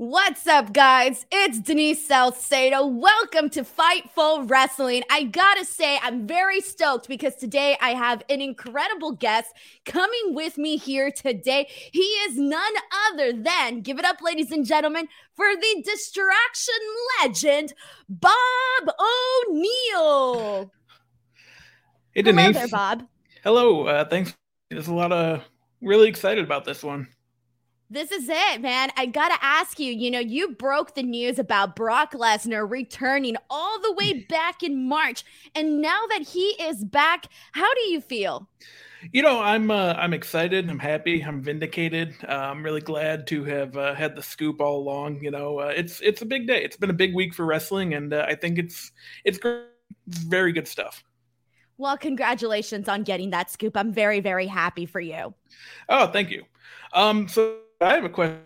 What's up, guys? It's Denise Salcedo. Welcome to Fightful Wrestling. I gotta say, I'm very stoked because today I have an incredible guest coming with me here today. He is none other than, give it up, ladies and gentlemen, for the distraction legend, Bob O'Neill. Hey, Denise. Hello there, Bob. Hello. Uh, thanks. There's a lot of really excited about this one. This is it, man. I got to ask you, you know, you broke the news about Brock Lesnar returning all the way back in March. And now that he is back, how do you feel? You know, I'm uh, I'm excited. I'm happy. I'm vindicated. Uh, I'm really glad to have uh, had the scoop all along. You know, uh, it's it's a big day. It's been a big week for wrestling, and uh, I think it's it's very good stuff. Well, congratulations on getting that scoop. I'm very very happy for you. Oh, thank you. Um, so I have a question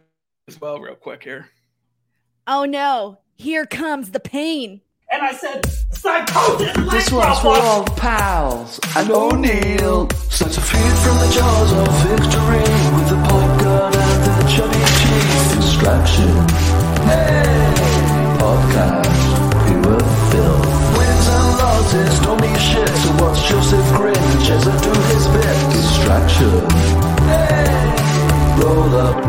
as well, real quick here. Oh no, here comes the pain. And I said, psychosis. This one's for all pals and O'Neill. Such a feed from the jaws of victory with the pipe gun and the chubby cheese. Distraction. Hey, podcast. Pure filth. Wins and losses don't mean shit. So watch Joseph Grinch as I do his bit. Distraction. Hey, roll up.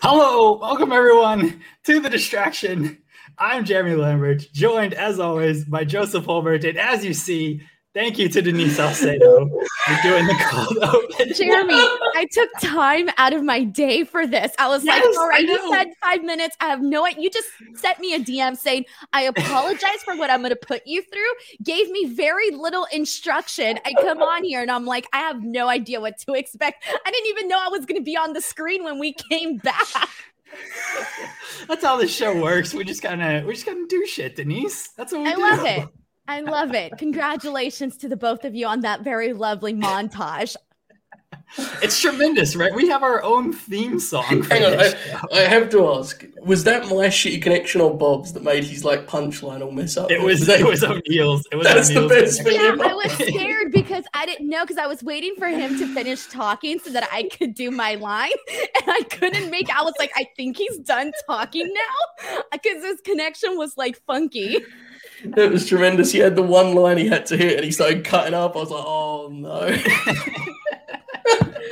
Hello, welcome everyone to the distraction. I'm Jeremy Lambert, joined as always by Joseph Holbert. And as you see, thank you to Denise Salcedo for doing the cold open. Jeremy, I took time out of my day for this. I was Yes, like, all I right, you said five minutes. I have no idea. You just sent me a DM saying, I apologize for what I'm going to put you through. Gave me very little instruction. I come on here and I'm like, I have no idea what to expect. I didn't even know I was going to be on the screen when we came back. That's how this show works. We just kind of we just kind of do shit, Denise. That's what we I do. I love it. I love it. Congratulations to the both of you on that very lovely montage. It's tremendous, right? We have our own theme song. Hang on, I. I have to ask: Was that my shitty connection or Bob's that made his like punchline all mess up? It was that, it was O'Neill's. It was That's the best thing Yeah, I was scared because I didn't know because I was waiting for him to finish talking so that I could do my line, and I couldn't make. I was like, I think he's done talking now because his connection was like funky. It was tremendous. He had the one line he had to hit, and he started cutting up. I was like, "Oh no!"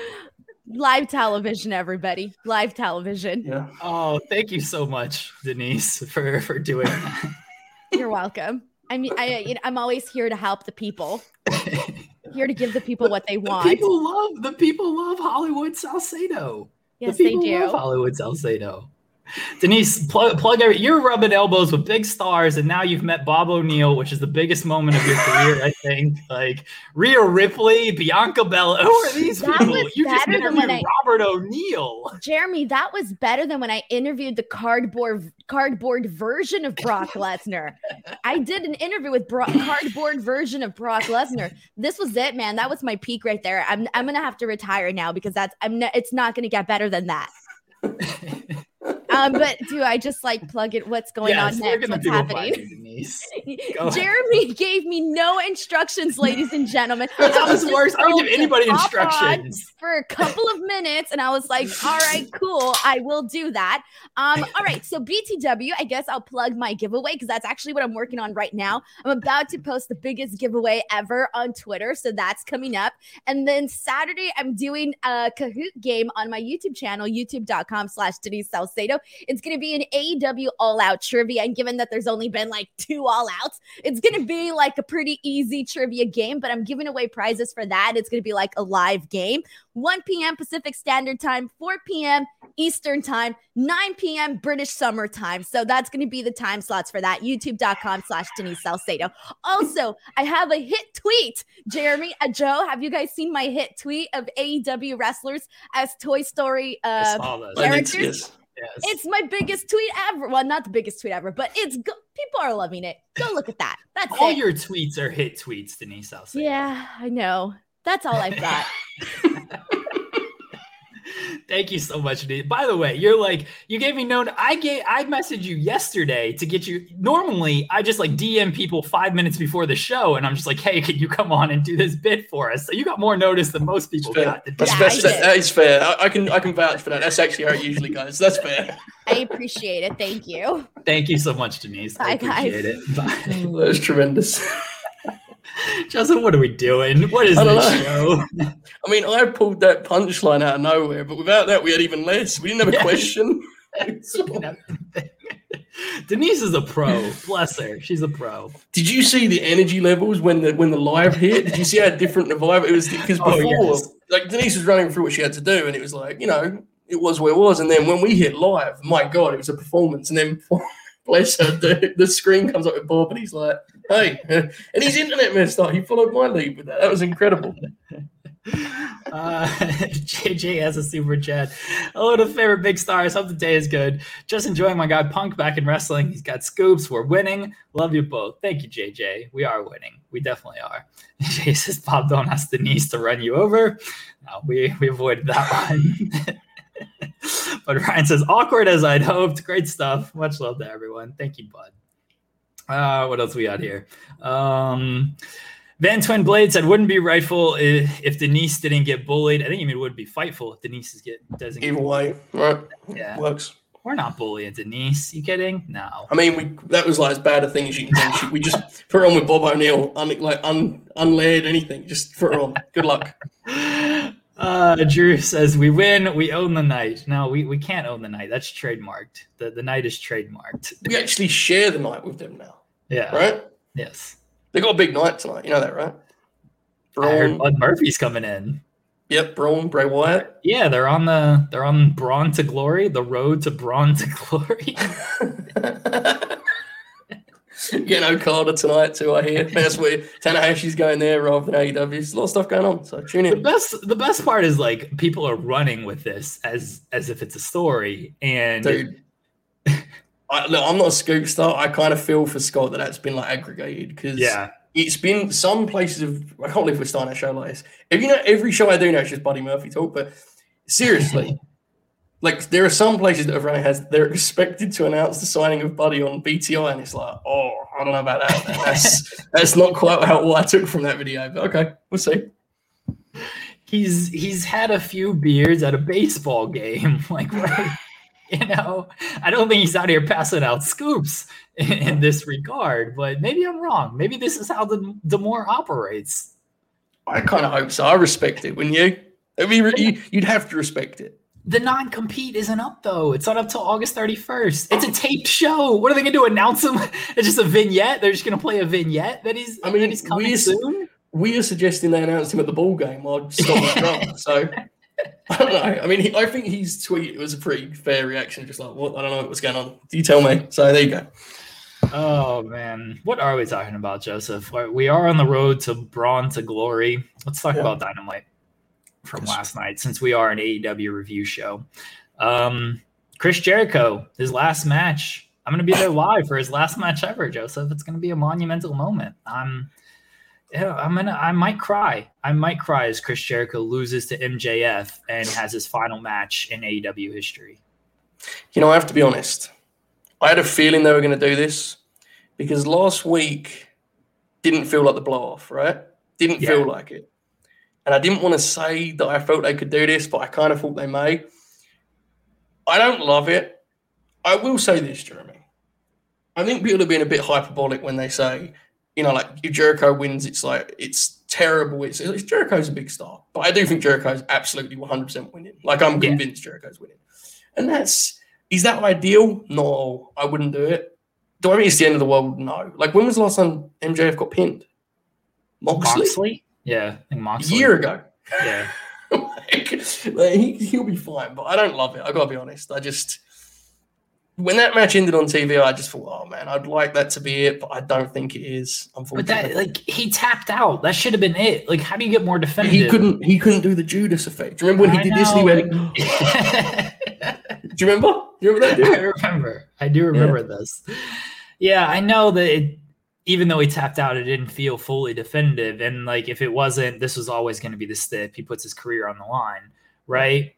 Live television, everybody. Live television. yeah. Oh, thank you so much, Denise, for for doing that. You're welcome. I mean, I, you know, I'm always here to help the people. here to give the people what they want. The want. people love the people love Hollywood Salcedo. yes, the they people do. love Hollywood Salcedo. Denise, plug, plug every, you're rubbing elbows with big stars, and now you've met Bob O'Neill, which is the biggest moment of your career, I think. Like Rhea Ripley, Bianca Belair. Who are these That people? You just better than when interviewed Robert O'Neill. Jeremy, that was better than when I interviewed the cardboard cardboard version of Brock Lesnar. I did an interview with Bro- cardboard version of Brock Lesnar. This was it, man. That was my peak right there. I'm I'm gonna have to retire now because that's I'm it's not gonna get better than that. Um, but do I just like plug it? What's going Yes, on next? What's do it by happening? you, Denise. Ahead. Jeremy gave me no instructions, ladies and gentlemen. That's how this works. I don't give anybody instructions. for a couple of minutes, and I was like, "All right, cool, I will do that." Um, all right, so BTW, I guess I'll plug my giveaway because that's actually what I'm working on right now. I'm about to post the biggest giveaway ever on Twitter, so that's coming up. And then Saturday, I'm doing a Kahoot game on my YouTube channel, YouTube.com/slash Denise Salcedo. It's going to be an AEW All Out trivia, and given that there's only been like two All Outs, it's going to be like a pretty easy trivia game. But I'm giving away prizes for that. It's going to be like a live game, 1 p.m. Pacific Standard Time, 4 p.m. Eastern Time, 9 p.m. British Summer Time. So that's going to be the time slots for that. YouTube.com/slash Denise Salcedo. Also, I have a hit tweet, Jeremy. Uh, Joe, have you guys seen my hit tweet of AEW wrestlers as Toy Story? Uh, saw this. Characters? Yes. It's my biggest tweet ever. Well, not the biggest tweet ever, but it's go- people are loving it. Go look at that. That's all it. your tweets are hit tweets, Denise. I'll say. yeah, I know. That's all I've got. Thank you so much, Denise. By the way, you're like you gave me no. I gave I messaged you yesterday to get you. Normally, I just like DM people five minutes before the show, and I'm just like, hey, can you come on and do this bit for us? So you got more notice than most people Fair. got. That's, Yeah, that's, that, that is fair. I, I can I can vouch for that. That's actually how it usually goes. That's fair. I appreciate it. Thank you. Thank you so much, Denise. I Bye, guys. appreciate it. Bye. That's tremendous. Justin, what are we doing? What is this show? I mean, I pulled that punchline out of nowhere, but without that, we had even less. We didn't have a question. Denise is a pro. Bless her. She's a pro. Did you see the energy levels when the when the live hit? Did you see how different the vibe? It was because Oh, before, yes. like Denise was running through what she had to do, and it was like you know, it was what it was. And then when we hit live, my god, it was a performance. And then bless her, the, the screen comes up with Bob, and he's like, "Hey," and his internet messed up. He followed my lead with that. That was incredible. Uh, JJ has a super chat. Hello to favorite big stars. Hope the day is good. Just enjoying my guy Punk back in wrestling. He's got scoops. We're winning. Love you both. Thank you, JJ. We are winning. We definitely are. Jay says, Bob, don't ask Denise to run you over. No, we, we avoided that one. but Ryan says, awkward as I'd hoped. Great stuff. Much love to everyone. Thank you, bud. Uh, what else we got here? Um, Van Twin Blade said, "Wouldn't be rightful if, if Denise didn't get bullied. I think you mean it would be fightful if Denise is get doesn't get Either way, right? Yeah, Works. we're not bullying Denise. You kidding? No. I mean, we that was like as bad a thing as you can do. We just put her on with Bob O'Neill, un, like un, unlayered anything. Just put her on. Good luck. Uh, Drew says we win. We own the night. No, we, we can't own the night. That's trademarked. The the night is trademarked. We actually share the night with them now, Yeah. right? Yes. They got a big night tonight. You know that, right? I heard Bud Murphy's coming in. yep, Braun, Bray Wyatt. Yeah, they're on the they're on Braun to Glory, the road to Braun to Glory. Getting Okada tonight too. I hear that's where Tanahashi's going there rather than AEW. There's a lot of stuff going on. So tune the in. best the best part is like people are running with this as as if it's a story and dude. I, look, I'm not a scoop star. I kind of feel for Scott that that's been like aggregated because yeah it's been some places of I can't believe we're starting a show like this. If you know every show I do now is just Buddy Murphy talk, but seriously, like there are some places that have run has they're expected to announce the signing of Buddy on BTE, and it's like, oh, I don't know about that. That's that's not quite how what I took from that video, but okay, we'll see. he's he's had a few beers at a baseball game like what- you know i don't think he's out here passing out scoops in, in this regard but maybe i'm wrong maybe this is how the D'Amore operates I kind of hope so. I respect it, wouldn't you? I mean, you'd have to respect it. The non-compete isn't up though it's not up till august 31st it's a taped show what are they gonna do announce him it's just a vignette they're just gonna play a vignette that he's I mean, that he's coming we- soon we are suggesting they announced him at the ball game while Scott was drunk. So I don't know. I mean, he, I think his tweet was a pretty fair reaction. Just like, what? I don't know what's going on. Do you tell me? So there you go. Oh man, what are we talking about, Joseph? We are on the road to Braun to glory. Let's talk Yeah. about Dynamite from last night, since we are an AEW review show. Um, Chris Jericho, his last match. I'm going to be there live for his last match ever, Joseph. It's going to be a monumental moment. I'm, yeah, I'm gonna, I might cry. I might cry as Chris Jericho loses to MJF and has his final match in AEW history. You know, I have to be honest. I had a feeling they were going to do this because last week didn't feel like the blow off, right? Didn't Yeah. feel like it. And I didn't want to say that I felt they could do this, but I kind of thought they may. I don't love it. I will say this, Jeremy. I think people are being a bit hyperbolic when they say, you know, like if Jericho wins, it's like it's terrible. It's, it's Jericho's a big star, but I do think Jericho's absolutely 100% winning. Like I'm Yeah. convinced Jericho's winning, and that's is that ideal? No, I wouldn't do it. Do I mean it's the end of the world? No. Like when was the last time MJF got pinned? Moxley, Moxley? Yeah, I think a year ago. Yeah. like, like, he, he'll be fine, but I don't love it. I gotta be honest. I just when that match ended on TV, I just thought, oh man, I'd like that to be it, but I don't think it is. But Unfortunately, that like he tapped out. That should have been it. Like, how do you get more definitive? he couldn't. He couldn't do the Judas effect. Do you remember when he I did this? And he went. Do you remember? Do you remember that? I remember. I do remember this. Yeah, I know that it, even though he tapped out, it didn't feel fully definitive. And like, if it wasn't, this was always going to be the stip. He puts his career on the line, right?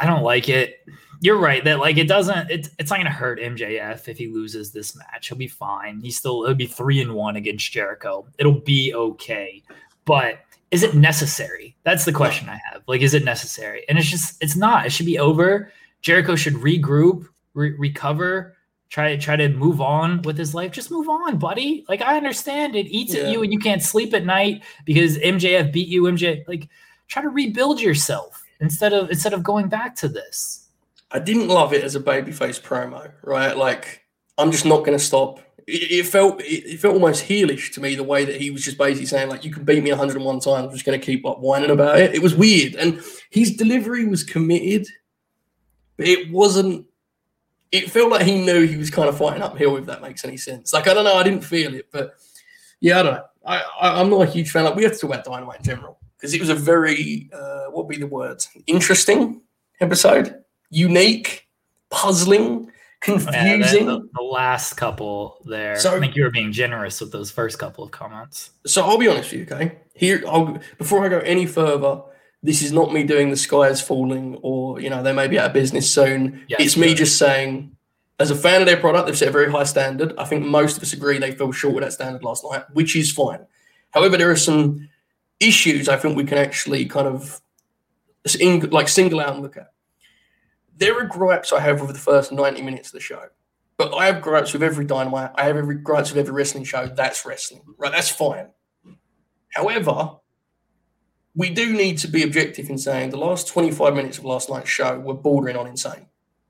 I don't like it. You're right that like it doesn't. It's it's not going to hurt MJF if he loses this match. He'll be fine. He's still he'll be three and one against Jericho. It'll be okay. But is it necessary? That's the question I have. Like, is it necessary? And it's just it's not. It should be over. Jericho should regroup, re- recover, try to try to move on with his life. Just move on, buddy. Like I understand it eats Yeah. at you and you can't sleep at night because MJF beat you. MJ like try to rebuild yourself instead of instead of going back to this. I didn't love it as a babyface promo, right? Like, I'm just not going to stop. It, it felt it, it felt almost heelish to me the way that he was just basically saying like, "You can beat me 101 times. I'm just going to keep like whining about it." It was weird, and his delivery was committed, but it wasn't. It felt like he knew he was kind of fighting uphill. If that makes any sense. Like, I don't know. I didn't feel it, but yeah, I don't know. I, I I'm not a huge fan. Like, we have to talk about Dynamite in general because it was a very uh, what would be the words? Interesting episode unique, puzzling, Yeah, confusing. the, the last couple there. So- I think you were being generous with those first couple of comments. so I'll be honest with you, okay? Here, I'll, before I go any further, this is not me doing the sky is falling or you know they may be out of business soon. It's me just saying, as a fan of their product, they've set a very high standard. I think most of us agree they fell short of that standard last night, which is fine. However, there are some issues I think we can actually kind of like single out and look at. There are gripes I have with the first 90 minutes of the show. But I have gripes with every dynamite. I have every gripes with every wrestling show. That's wrestling. Right. That's fine. However, we do need to be objective in saying the last 25 minutes of last night's show were bordering on insane.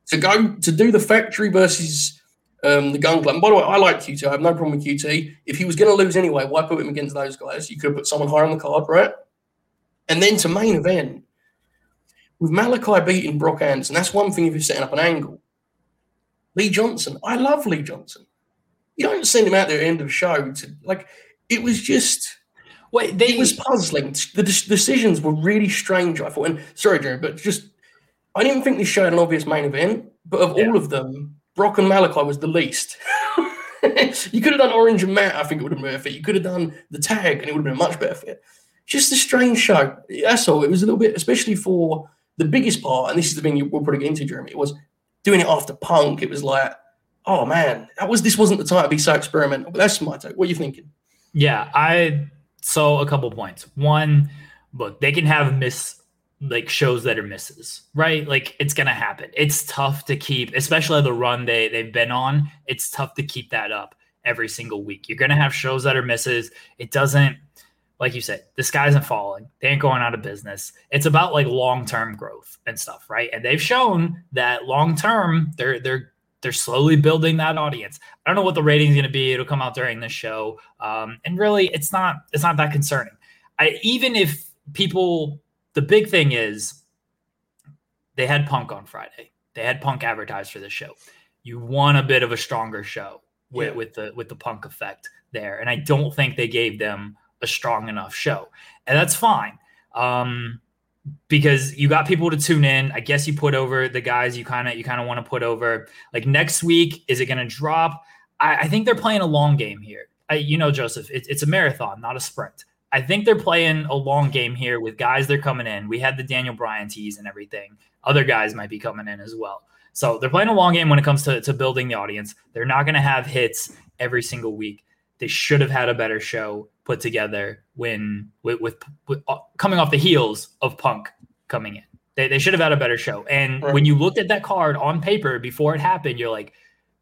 To go to do the factory versus um, the gun club. And by the way, I like QT. I have no problem with QT. If he was going to lose anyway, why put him against those guys? You could have put someone higher on the card, right? And then to main event with Malachi beating Brock Anderson. That's one thing if you're setting up an angle. Lee Johnson. I love Lee Johnson. You don't send him out there at the end of the show to like. It was just. Wait, they It was puzzling. The de- decisions were really strange. I thought, and sorry, Jerry, but just I didn't think this show had an obvious main event. But of Yeah. all of them, Brock and Malachi was the least. you could have done Orange and Matt. I think it would have been a better fit. You could have done the tag, and it would have been a much better fit. Just a strange show. That's all. It was a little bit, especially for the biggest part. And this is the thing you we'll probably get into, Jeremy. It was doing it after Punk. It was like, oh man, that was this wasn't the time to be so experimental. But that's my take. What are you thinking? Yeah, I so a couple points. One, look, they can have miss like shows that are misses, right? Like it's gonna happen. It's tough to keep, especially the run they they've been on. It's tough to keep that up every single week. You're gonna have shows that are misses. It doesn't, like you said, the sky isn't falling. They ain't going out of business. It's about like long term growth and stuff, right? And they've shown that long term, they're they're they're slowly building that audience. I don't know what the rating is going to be. It'll come out during the show, um, and really, it's not it's not that concerning. I even if people, the big thing is they had Punk on Friday. They had Punk advertised for this show. You want a bit of a stronger show with, Yeah. with the with the Punk effect there, and I don't think they gave them a strong enough show, and that's fine. Um, because you got people to tune in. I guess you put over the guys you kind of you kind of want to put over. Like next week, is it going to drop? I, I think they're playing a long game here. I, you know, Joseph, it, it's a marathon, not a sprint. I think they're playing a long game here with guys they're coming in. We had the Daniel Bryan tease and everything. Other guys might be coming in as well. So they're playing a long game when it comes to, to building the audience. They're not going to have hits every single week. They should have had a better show put together when with, with, with uh, coming off the heels of Punk coming in. They, they should have had a better show. And Right. when you looked at that card on paper before it happened, you're like,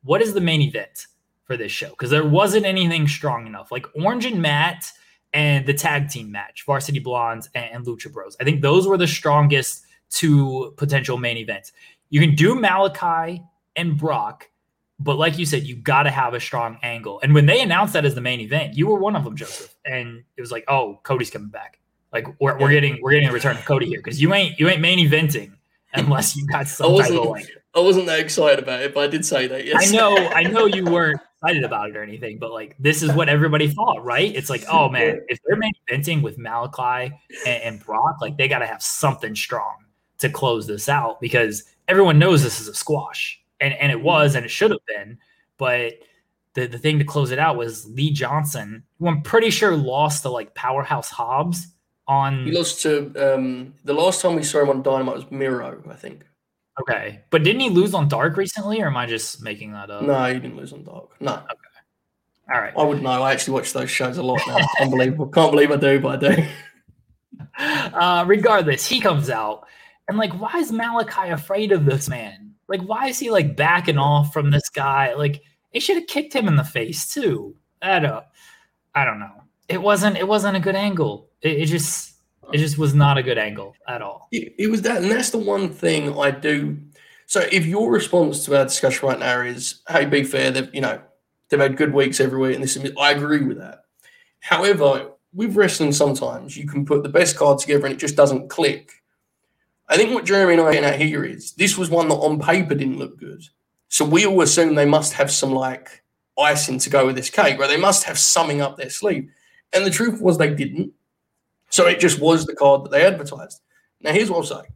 what is the main event for this show? Because there wasn't anything strong enough. Like Orange and Matt and the tag team match, Varsity Blondes and, and Lucha Bros. I think those were the strongest two potential main events. You can do Malachi and Brock, but like you said, you got to have a strong angle. And when they announced that as the main event, you were one of them, Joseph. And it was like, oh, Cody's coming back. Like we're, we're getting we're getting a return of Cody here because you ain't you ain't main eventing unless you got some type of like I wasn't that excited about it, but I did say that. Yes. I know, I know you weren't excited about it or anything, but like this is what everybody thought, right? It's like, oh man, if they're main eventing with Malachi and, and Brock, like they got to have something strong to close this out because everyone knows this is a squash, and and it was, and it should have been, but. The, the thing to close it out was Lee Johnson, who I'm pretty sure lost to like Powerhouse Hobbs on He lost to um, the last time we saw him on Dynamite was Miro, I think. okay, but didn't he lose on Dark recently, or am I just making that up? No, he didn't lose on Dark. No, Okay. All right. I would know. I actually watch those shows a lot now. Unbelievable. Can't believe I do, but I do. uh, regardless, he comes out and like, why is Malachi afraid of this man? Like, why is he like backing off from this guy? Like, they should have kicked him in the face too. I don't, I don't know. It wasn't. It wasn't a good angle. It, it just, it just was not a good angle at all. It, it was that, and that's the one thing I do. So, if your response to our discussion right now is, "Hey, be fair," they've you know they've had good weeks every week, and this, I agree with that. However, with wrestling, sometimes you can put the best card together and it just doesn't click. I think what Jeremy and I are at here is this was one that on paper didn't look good, so we all assume they must have some like icing to go with this cake, right? They must have something up their sleeve, and the truth was they didn't. So it just was the card that they advertised. Now, here's what I'll say.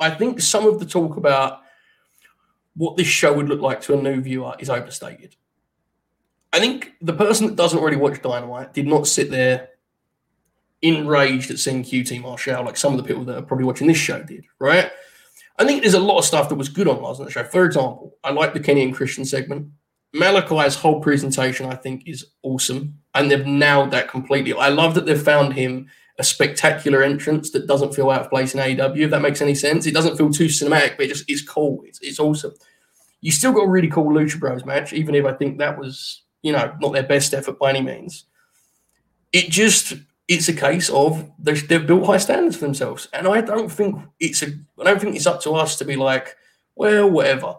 I think some of the talk about what this show would look like to a new viewer is overstated. I think the person that doesn't really watch Dynamite did not sit there enraged at seeing QT Marshall like some of the people that are probably watching this show did, right? I think there's a lot of stuff that was good on last night's show. For example, I like the Kenny and Christian segment. Malachi's whole presentation, I think, is awesome. And they've nailed that completely. I love that they've found him a spectacular entrance that doesn't feel out of place in AEW, if that makes any sense. It doesn't feel too cinematic, but it just is cool. It's, it's awesome. You still got a really cool Lucha Bros match, even if I think that was, you know, not their best effort by any means. It just it's a case of they, they've built high standards for themselves, and I don't think it's a I don't think it's up to us to be like, well, whatever.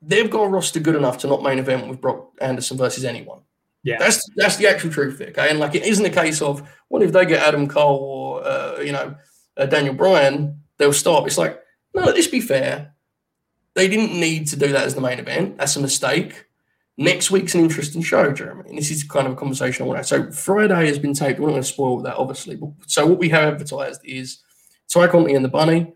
They've got a roster good enough to not main event with Brock Anderson versus anyone. Yeah. That's that's the actual truth there, okay? And like it isn't a case of what if they get Adam Cole or uh, you know uh, Daniel Bryan, they'll stop. It's like no, let's be fair. They didn't need to do that as the main event. That's a mistake. Next week's an interesting show, Jeremy. And this is kind of a conversation I want to have. So Friday has been taped. We're not going to spoil that, obviously. But, so what we have advertised is Tay Conti and the Bunny,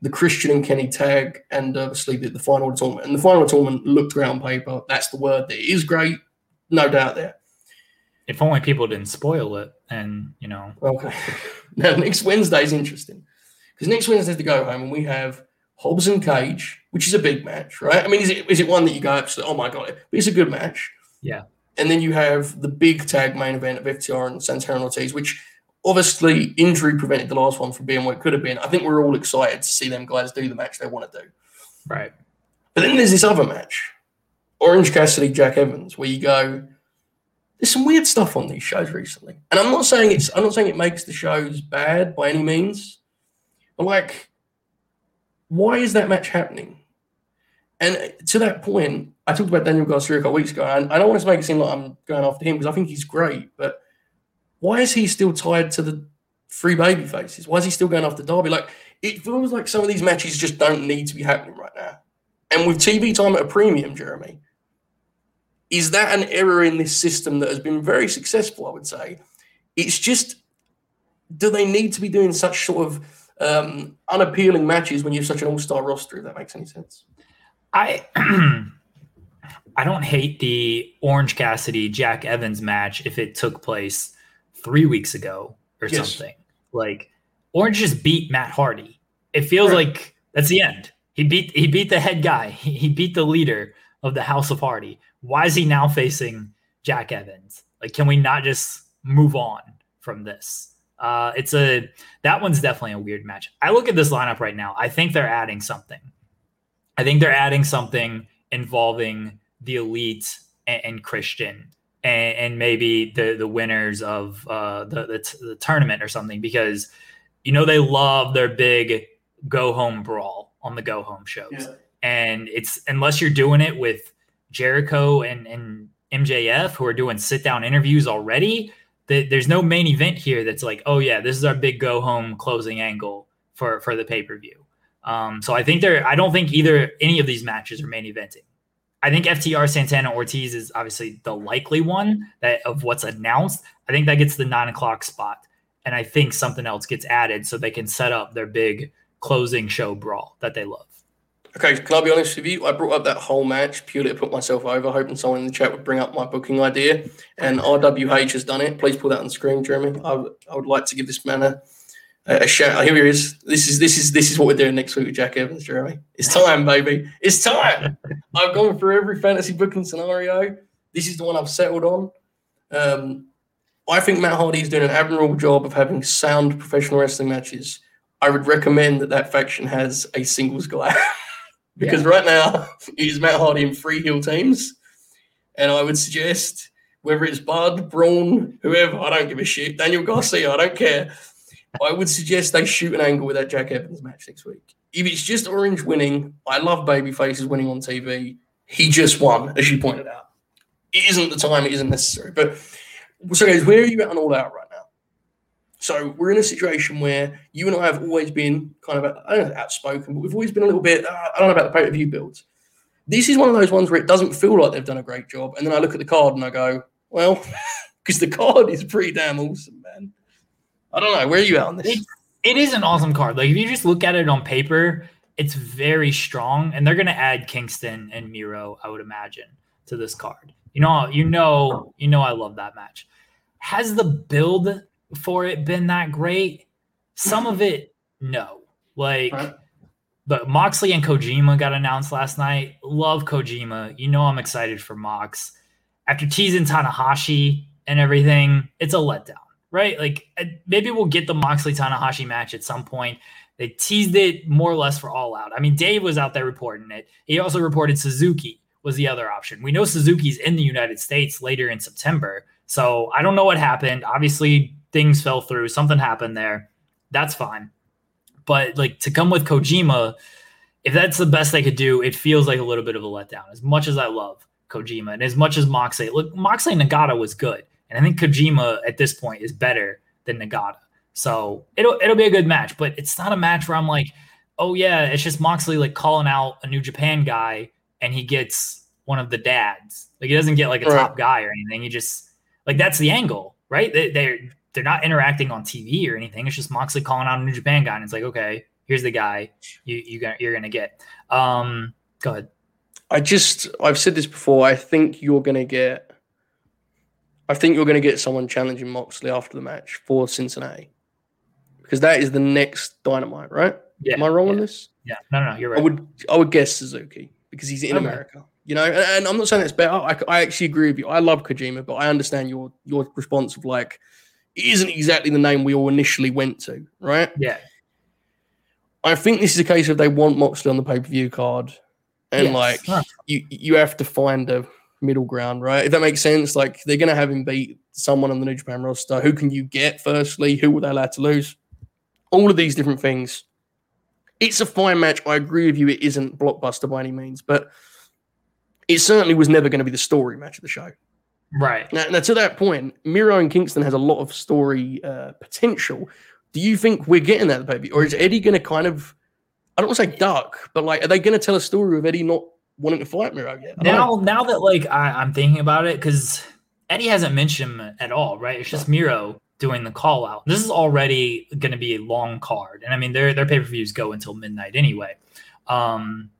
the Christian and Kenny tag, and obviously the, the final tournament. And the final tournament looked great on paper. That's the word. It is great, no doubt there. If only people didn't spoil it, and you know, Okay. now next Wednesday is interesting because next Wednesday's the go home, and we have Hobbs and Cage, which is a big match, right? I mean, is it is it one that you go absolutely? Oh my god, but it's a good match. Yeah. And then you have the big tag main event of FTR and Santana and Ortiz, which obviously injury prevented the last one from being what it could have been. I think we're all excited to see them guys do the match they want to do. right? But then there's this other match, Orange Cassidy, Jack Evans, where you go, there's some weird stuff on these shows recently. And I'm not saying it's I'm not saying it makes the shows bad by any means. But like, why is that match happening? And to that point, I talked about Daniel Garcia a couple weeks ago, and I don't want to make it seem like I'm going after him because I think he's great, but why is he still tied to the three baby faces? Why is he still going after Darby? Like it feels like some of these matches just don't need to be happening right now. And with TV time at a premium, Jeremy, is that an error in this system that has been very successful? I would say it's just do they need to be doing such sort of um, unappealing matches when you have such an all-star roster? If that makes any sense. I I don't hate the Orange Cassidy Jack Evans match if it took place three weeks ago or Yes. something. Like Orange just beat Matt Hardy. It feels Right. like that's the end. He beat he beat the head guy. He, he beat the leader of the House of Hardy. Why is he now facing Jack Evans? Like, can we not just move on from this? Uh, it's a that one's definitely a weird match. I look at this lineup right now. I think they're adding something. I think they're adding something involving the elite and, and Christian and, and maybe the the winners of uh, the, the t- the tournament or something because you know they love their big go home brawl on the go home shows and it's unless you're doing it with Jericho and and MJF who are doing sit down interviews already there's no main event here that's like oh yeah this is our big go home closing angle for for the pay per view um, so I think they're I don't think either any of these matches are main eventing. I think FTR Santana Ortiz is obviously the likely one that of what's announced. I think that gets the nine o'clock spot and I think something else gets added so they can set up their big closing show brawl that they love Okay, can I be honest with you? I brought up that whole match purely to put myself over, hoping someone in the chat would bring up my booking idea. And RWH has done it. Please pull that on the screen, Jeremy. I would- would like to give this man a, a shout. Here he is. This is this is this is what we're doing next week with Jack Evans, Jeremy. It's time, baby. It's time. I've gone through every fantasy booking scenario. This is the one I've settled on. Um, I think Matt Hardy is doing an admirable job of having sound professional wrestling matches. I would recommend that that faction has a singles guy. Because right now it is Matt Hardy in three heel teams, and I would suggest whether it's Bud, Braun, whoever, I don't give a shit. Daniel Garcia, I don't care. I would suggest they shoot an angle with that Jack Evans match next week. If it's just Orange winning, I love baby faces winning on TV. He just won, as you pointed out. It isn't the time, it isn't necessary. But so guys, where are you at on all out right? So we're in a situation where you and I have always been kind of, I don't know, outspoken, but we've always been a little bit, uh, I don't know about the pay per view builds. This is one of those ones where it doesn't feel like they've done a great job. And then I look at the card and I go, well, because the card is pretty damn awesome, man. I don't know. Where are you at on this? It, it is an awesome card. Like if you just look at it on paper, it's very strong, and they're going to add Kingston and Miro, I would imagine, to this card. You know, you know, you know, I love that match. Has the build for it been that great? Some of it, no. Like, Right. but Moxley and Kojima got announced last night. Love Kojima. You know, I'm excited for Mox. After teasing Tanahashi and everything, it's a letdown right? Like uh, maybe we'll get the Moxley Tanahashi match at some point. They teased it more or less for All Out. I mean, Dave was out there reporting it. He also reported Suzuki was the other option. We know Suzuki's in the United States later in September. So I don't know what happened. Obviously, things fell through. Something happened there. That's fine. But like to come with Kojima, if that's the best they could do, it feels like a little bit of a letdown. As much as I love Kojima and as much as Moxley, look, Moxley Nagata was good. And I think Kojima at this point is better than Nagata. So it'll it'll be a good match, but it's not a match where I'm like, oh yeah, it's just Moxley like calling out a New Japan guy and he gets one of the dads. Like he doesn't get like a Right. top guy or anything. He just like that's the angle, right? They, they're they're not interacting on TV or anything. It's just Moxley calling out a New Japan guy, and it's like, okay, here's the guy you you got you're gonna get. Um, go ahead. I just I've said this before. I think you're gonna get I think you're gonna get someone challenging Moxley after the match for Cincinnati. Because that is the next dynamite, right? Yeah, Am I wrong on this? Yeah, no, no, no, you're right. I would I would guess Suzuki because he's in Okay. America. You know, and, and I'm not saying it's better. I, I actually agree with you. I love Kojima, but I understand your your response of like isn't exactly the name we all initially went to, right? yeah, I think this is a case of they want Moxley on the pay per view card, and Yes. like Huh. you you have to find a middle ground, right? If that makes sense, like they're gonna have him beat someone on the New Japan roster. Who can you get? Firstly, who will they allow to lose? All of these different things. it's a fine match. I agree with you. It isn't blockbuster by any means, but it certainly was never going to be the story match of the show. Right. Now, now to that point, Miro and Kingston has a lot of story uh, potential. Do you think we're getting that baby, or is Eddie going to kind of? I don't want to say duck, but like, are they going to tell a story of Eddie not wanting to fight Miro yet? I know. Now, now that like I, I'm thinking about it, because Eddie hasn't mentioned him at all, right? It's just Miro doing the call out. This is already going to be a long card, and I mean their their pay per views go until midnight anyway. Um,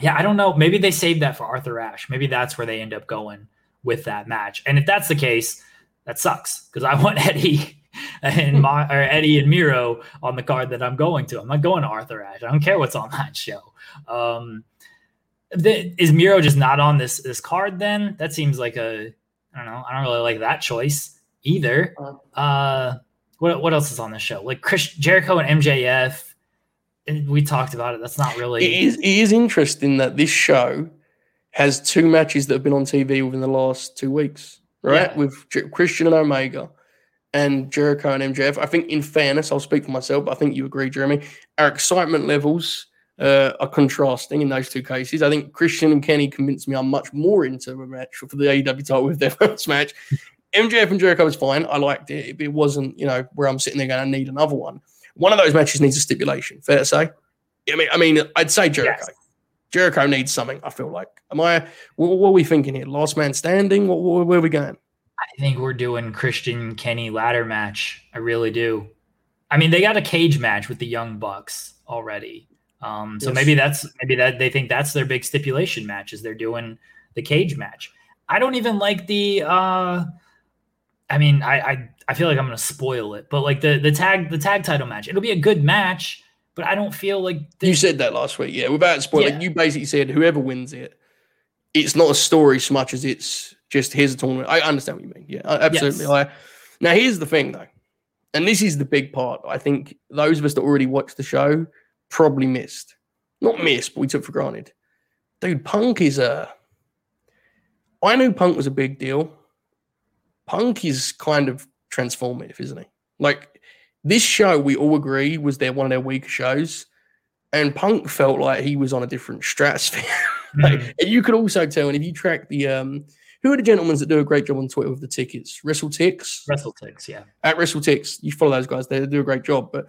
yeah, I don't know. Maybe they saved that for Arthur Ashe. Maybe that's where they end up going with that match. And if that's the case, that sucks because I want Eddie and my or Eddie and Miro on the card that I'm going to. I'm not going to Arthur Ashe. I don't care what's on that show. Um, the, is Miro just not on this this card? Then that seems like a I don't know. I don't really like that choice either. Uh, what what else is on the show? Like Chris Jericho and MJF. And we talked about it. That's not really. It is, it is interesting that this show has two matches that have been on TV within the last two weeks, right? Yeah. With J- Christian and Omega and Jericho and MJF. I think, in fairness, I'll speak for myself, but I think you agree, Jeremy. Our excitement levels uh, are contrasting in those two cases. I think Christian and Kenny convinced me I'm much more into a match for the AEW title with their first match. MJF and Jericho was fine. I liked it. It wasn't, you know, where I'm sitting there going, I need another one. One of those matches needs a stipulation. Fair to say. I mean, I mean, I'd say Jericho. Yes. Jericho needs something. I feel like. Am I? What, what are we thinking here? Last man standing? What, what, where are we going? I think we're doing Christian Kenny ladder match. I really do. I mean, they got a cage match with the Young Bucks already. Um, so Yes. maybe that's maybe that they think that's their big stipulation match is they're doing the cage match. I don't even like the uh I mean, I I, I feel like I'm gonna spoil it, but like the the tag the tag title match, it'll be a good match, but I don't feel like the, You said that last week, yeah. Without spoiling, Yeah. you basically said whoever wins it, it's not a story so much as it's just here's a tournament. I understand what you mean. Yeah, absolutely. Yes. I, now here's the thing though, and this is the big part. I think those of us that already watched the show probably missed, not missed, but we took for granted. Dude, Punk is a. I knew Punk was a big deal. Punk is kind of transformative, isn't he? Like this show, we all agree was their one of their weaker shows, and Punk felt like he was on a different stratosphere. like, and you could also tell, and if you track the um, who are the gentlemen that do a great job on Twitter with the tickets? WrestleTix Wrestle Ticks, yeah. at WrestleTix. You follow those guys; they do a great job. But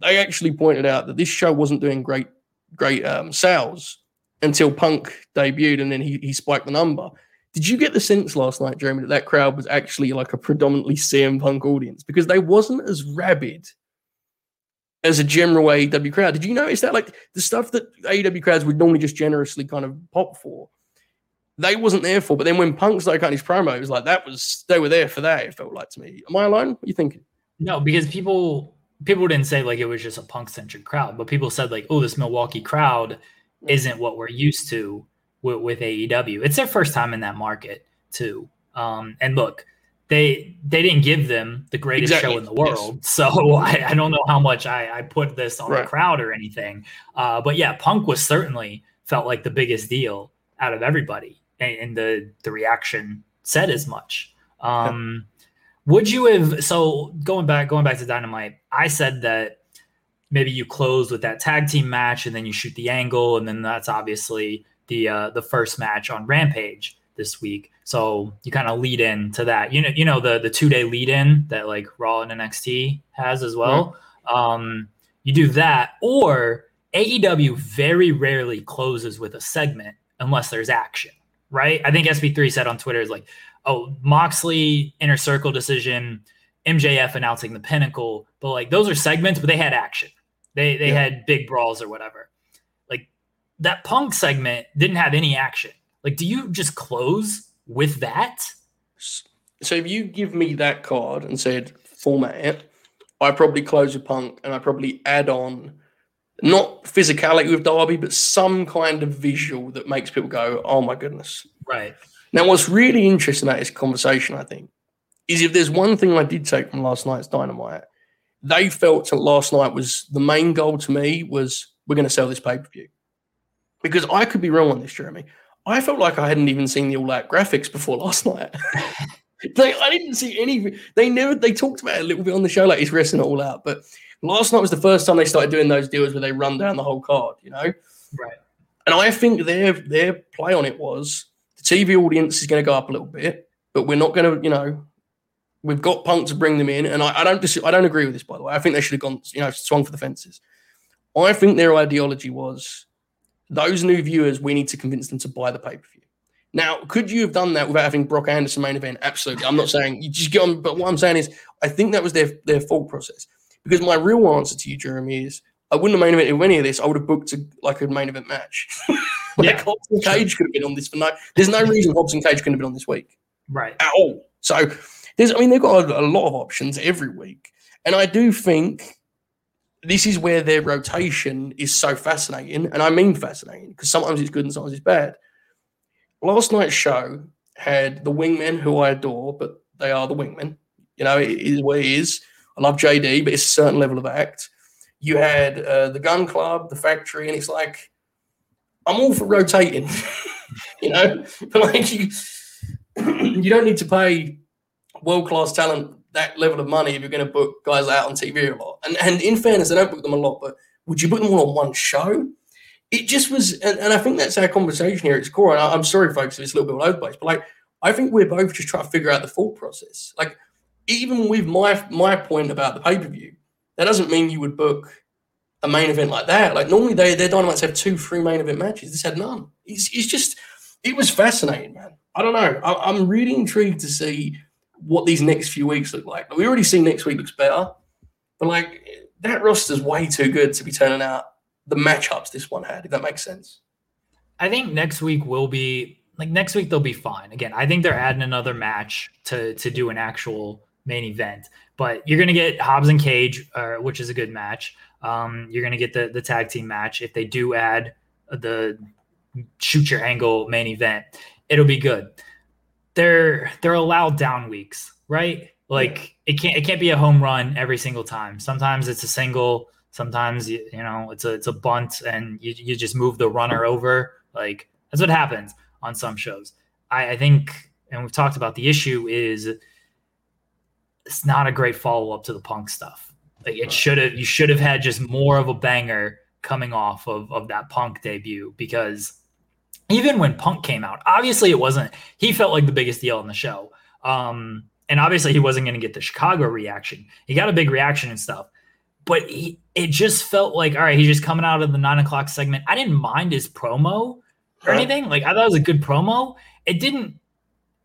they actually pointed out that this show wasn't doing great, great um, sales until Punk debuted, and then he he spiked the number. Did you get the sense last night, Jeremy, that that crowd was actually like a predominantly CM Punk audience because they wasn't as rabid as a general AEW crowd? Did you notice that? Like the stuff that AEW crowds would normally just generously kind of pop for, they wasn't there for. But then when Punk started cutting his promo, it was like that was they were there for that. It felt like to me. Am I alone? What are you thinking? No, because people people didn't say like it was just a punk centric crowd, but people said like, oh, this Milwaukee crowd isn't what we're used to with, with AEW. It's their first time in that market too. Um, and look, they they didn't give them the greatest Exactly, show in the yes. world, so I, I don't know how much I, I put this on Right. the crowd or anything. Uh, but yeah, Punk was certainly felt like the biggest deal out of everybody, and, and the the reaction said as much. Um, would you have so going back going back to Dynamite? I said that maybe you close with that tag team match and then you shoot the angle, and then that's obviously the uh, the first match on Rampage this week. So you kind of lead in to that. You know, you know the the two day lead in that like Raw and NXT has as well. Um, you do that, or AEW very rarely closes with a segment unless there's action, right? I think SP3 said on Twitter is like, oh, Moxley inner circle decision, MJF announcing the pinnacle, but like those are segments, but they had action. They they Yeah. had big brawls or whatever. That punk segment didn't have any action. Like, do you just close with that? So if you give me that card and said format it, I probably close with Punk and I probably add on not physicality with Darby, but some kind of visual that makes people go, "Oh my goodness!" Right. Now, what's really interesting about this conversation, I think, is if there's one thing I did take from last night's Dynamite, they felt that last night was the main goal to me was we're going to sell this pay per view. Because I could be wrong on this, Jeremy. I felt like I hadn't even seen the all out graphics before last night. they, I didn't see any. They never. They talked about it a little bit on the show, like he's wrestling it all out. But Last night was the first time they started doing those deals where they run down the whole card, you know? Right. And I think their their play on it was the TV audience is going to go up a little bit, but we're not going to, you know, we've got Punk to bring them in. And I, I don't dis- I don't agree with this, by the way. I think they should have gone, you know, swung for the fences. I think their ideology was those new viewers, we need to convince them to buy the pay per view. Now, could you have done that without having Brock Anderson main event? Absolutely. I'm not saying you just get on, but what I'm saying is, I think that was their their thought process. Because my real answer to you, Jeremy, is I wouldn't have main evented any of this. I would have booked a, like a main event match. like Yeah. Hobbs and Cage could have been on this for no. There's no reason Hobbs and Cage couldn't have been on this week Right. at all. So there's, I mean, they've got a, a lot of options every week, and I do think this is where their rotation is so fascinating, and I mean fascinating because sometimes it's good and sometimes it's bad. Last night's show had the Wingmen, who I adore, but they are the Wingmen. You know, it is what it is. I love JD, but it's a certain level of act. You had uh, the Gunn Club, the Factory, and it's like I'm all for rotating. you know, but like you, you don't need to pay world class talent that level of money if you're going to book guys out on TV a lot. And and in fairness, they don't book them a lot, but would you book them all on one show? It just was, and, and I think that's our conversation here at its core. And I, I'm sorry, folks, if it's a little bit all over the place, but like I think we're both just trying to figure out the thought process. Like even with my my point about the pay per view, that doesn't mean you would book a main event like that. Like normally they their dynamites have two, three main event matches. This had none. It's, it's just it was fascinating, man. I don't know. I, I'm really intrigued to see what these next few weeks look like. We already see next week looks better, but like that roster's way too good to be turning out the matchups this one had. If that makes sense. I think next week will be like next week they'll be fine. Again, I think they're adding another match to to do an actual main event. But you're gonna get Hobbs and Cage, uh, which is a good match. Um, you're gonna get the the tag team match if they do add the shoot your angle main event. It'll be good. They're they're allowed down weeks, right? Like it can't it can't be a home run every single time. Sometimes it's a single. Sometimes you, you know it's a it's a bunt and you, you just move the runner over. Like that's what happens on some shows. I, I think, and we've talked about the issue is it's not a great follow up to the punk stuff. Like it should have you should have had just more of a banger coming off of of that punk debut because even when punk came out, obviously it wasn't he felt like the biggest deal on the show. Um and obviously he wasn't going to get the Chicago reaction. He got a big reaction and stuff, but he, it just felt like all right, he's just coming out of the nine o'clock segment. I didn't mind his promo or anything. Like I thought it was a good promo. It didn't.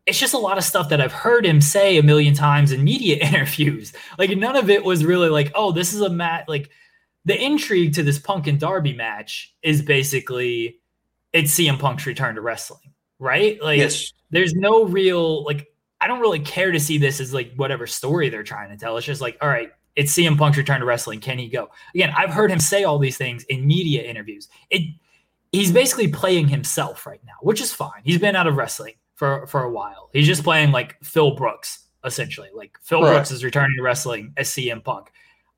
It's just a lot of stuff that I've heard him say a million times in media interviews. Like none of it was really like, oh, this is a match. Like the intrigue to this Punk and Darby match is basically it's CM Punk's return to wrestling, right? Like yes. there's no real like I don't really care to see this as like whatever story they're trying to tell. It's just like, all right, it's CM Punk's return to wrestling. Can he go? Again, I've heard him say all these things in media interviews. It he's basically playing himself right now, which is fine. He's been out of wrestling for for a while. He's just playing like Phil Brooks essentially. Like Phil Right. Brooks is returning to wrestling as CM Punk.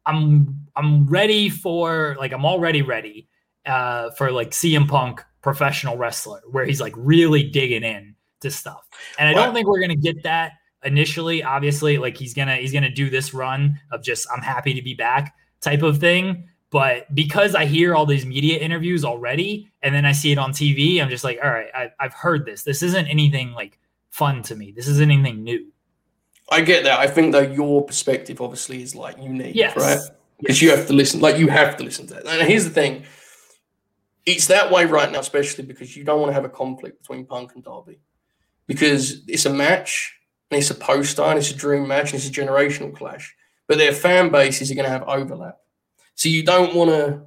I'm I'm ready for like I'm already ready uh for like CM Punk professional wrestler where he's like really digging in to stuff. And I don't think we're gonna get that initially. Obviously, like he's gonna he's gonna do this run of just I'm happy to be back type of thing. But because I hear all these media interviews already, and then I see it on TV, I'm just like, all right, I, I've heard this. This isn't anything like fun to me. This isn't anything new. I get that. I think though your perspective obviously is like unique, Yes. right? Because you have to listen, like you have to listen to that. And here's the thing: it's that way right now, especially because you don't want to have a conflict between Punk and Darby, because it's a match and it's a poster and it's a dream match and it's a generational clash. But their fan bases are going to have overlap, so you don't want to.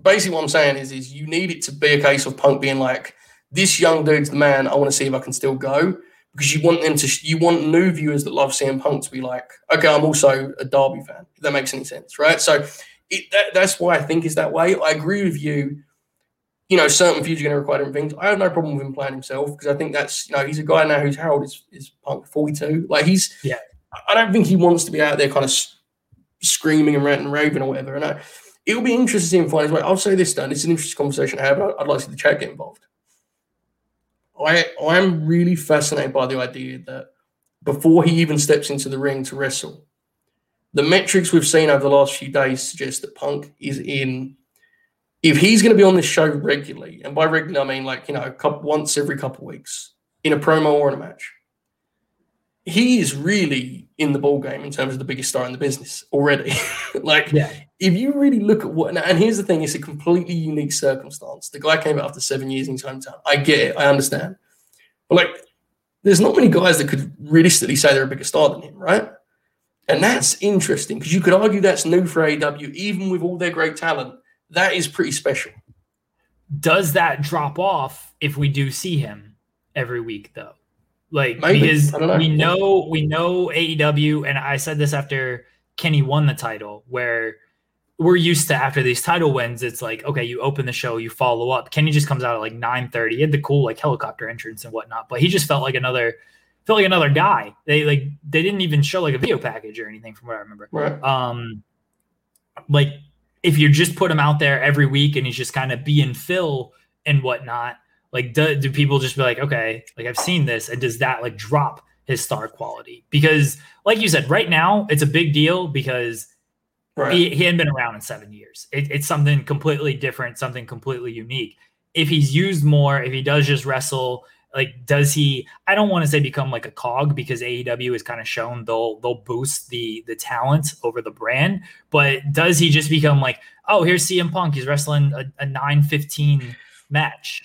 Basically, what I'm saying is, is you need it to be a case of Punk being like, "This young dude's the man. I want to see if I can still go." because you want them to you want new viewers that love CM Punk to be like, okay, I'm also a Darby fan. If that makes any sense, right? So it, that, that's why I think is that way. I agree with you. You know, certain views are going to require different things. I have no problem with him playing himself because I think that's you know he's a guy now who's how old is, is Punk 42. Like he's Yeah. I don't think he wants to be out there kind of screaming and ranting and raving or whatever. And I, it'll be interesting to see him find his way. I'll say this, Dan. It's an interesting conversation to have. But I'd like to see the chat get involved. I I'm really fascinated by the idea that before he even steps into the ring to wrestle, the metrics we've seen over the last few days suggest that Punk is in. If he's going to be on this show regularly, and by regular I mean like you know, a couple, once every couple of weeks in a promo or in a match, he is really in the ball game in terms of the biggest star in the business already. like, Yeah. if you really look at what, and here's the thing, it's a completely unique circumstance. The guy came out after seven years in his hometown. I get it, I understand, but like, there's not many guys that could realistically say they're a bigger star than him, right? And that's interesting because you could argue that's new for AEW, even with all their great talent. That is pretty special. Does that drop off if we do see him every week though? Like Maybe. because know. we know we know AEW, and I said this after Kenny won the title, where we're used to after these title wins, it's like okay, you open the show, you follow up. Kenny just comes out at like nine thirty. He had the cool like helicopter entrance and whatnot, but he just felt like another felt like another guy. They like they didn't even show like a video package or anything from what I remember. Right. Um, like if you just put him out there every week and he's just kind of being Phil and whatnot, like do, do people just be like, okay, like I've seen this, and does that like drop his star quality? Because like you said, right now it's a big deal because Right. he, he hadn't been around in seven years. It, it's something completely different, something completely unique. If he's used more, if he does just wrestle, like does he? I don't want to say become like a cog because AEW has kind of shown they'll they'll boost the the talent over the brand, but does he just become like, oh, here's CM Punk, he's wrestling a, a nine fifteen match?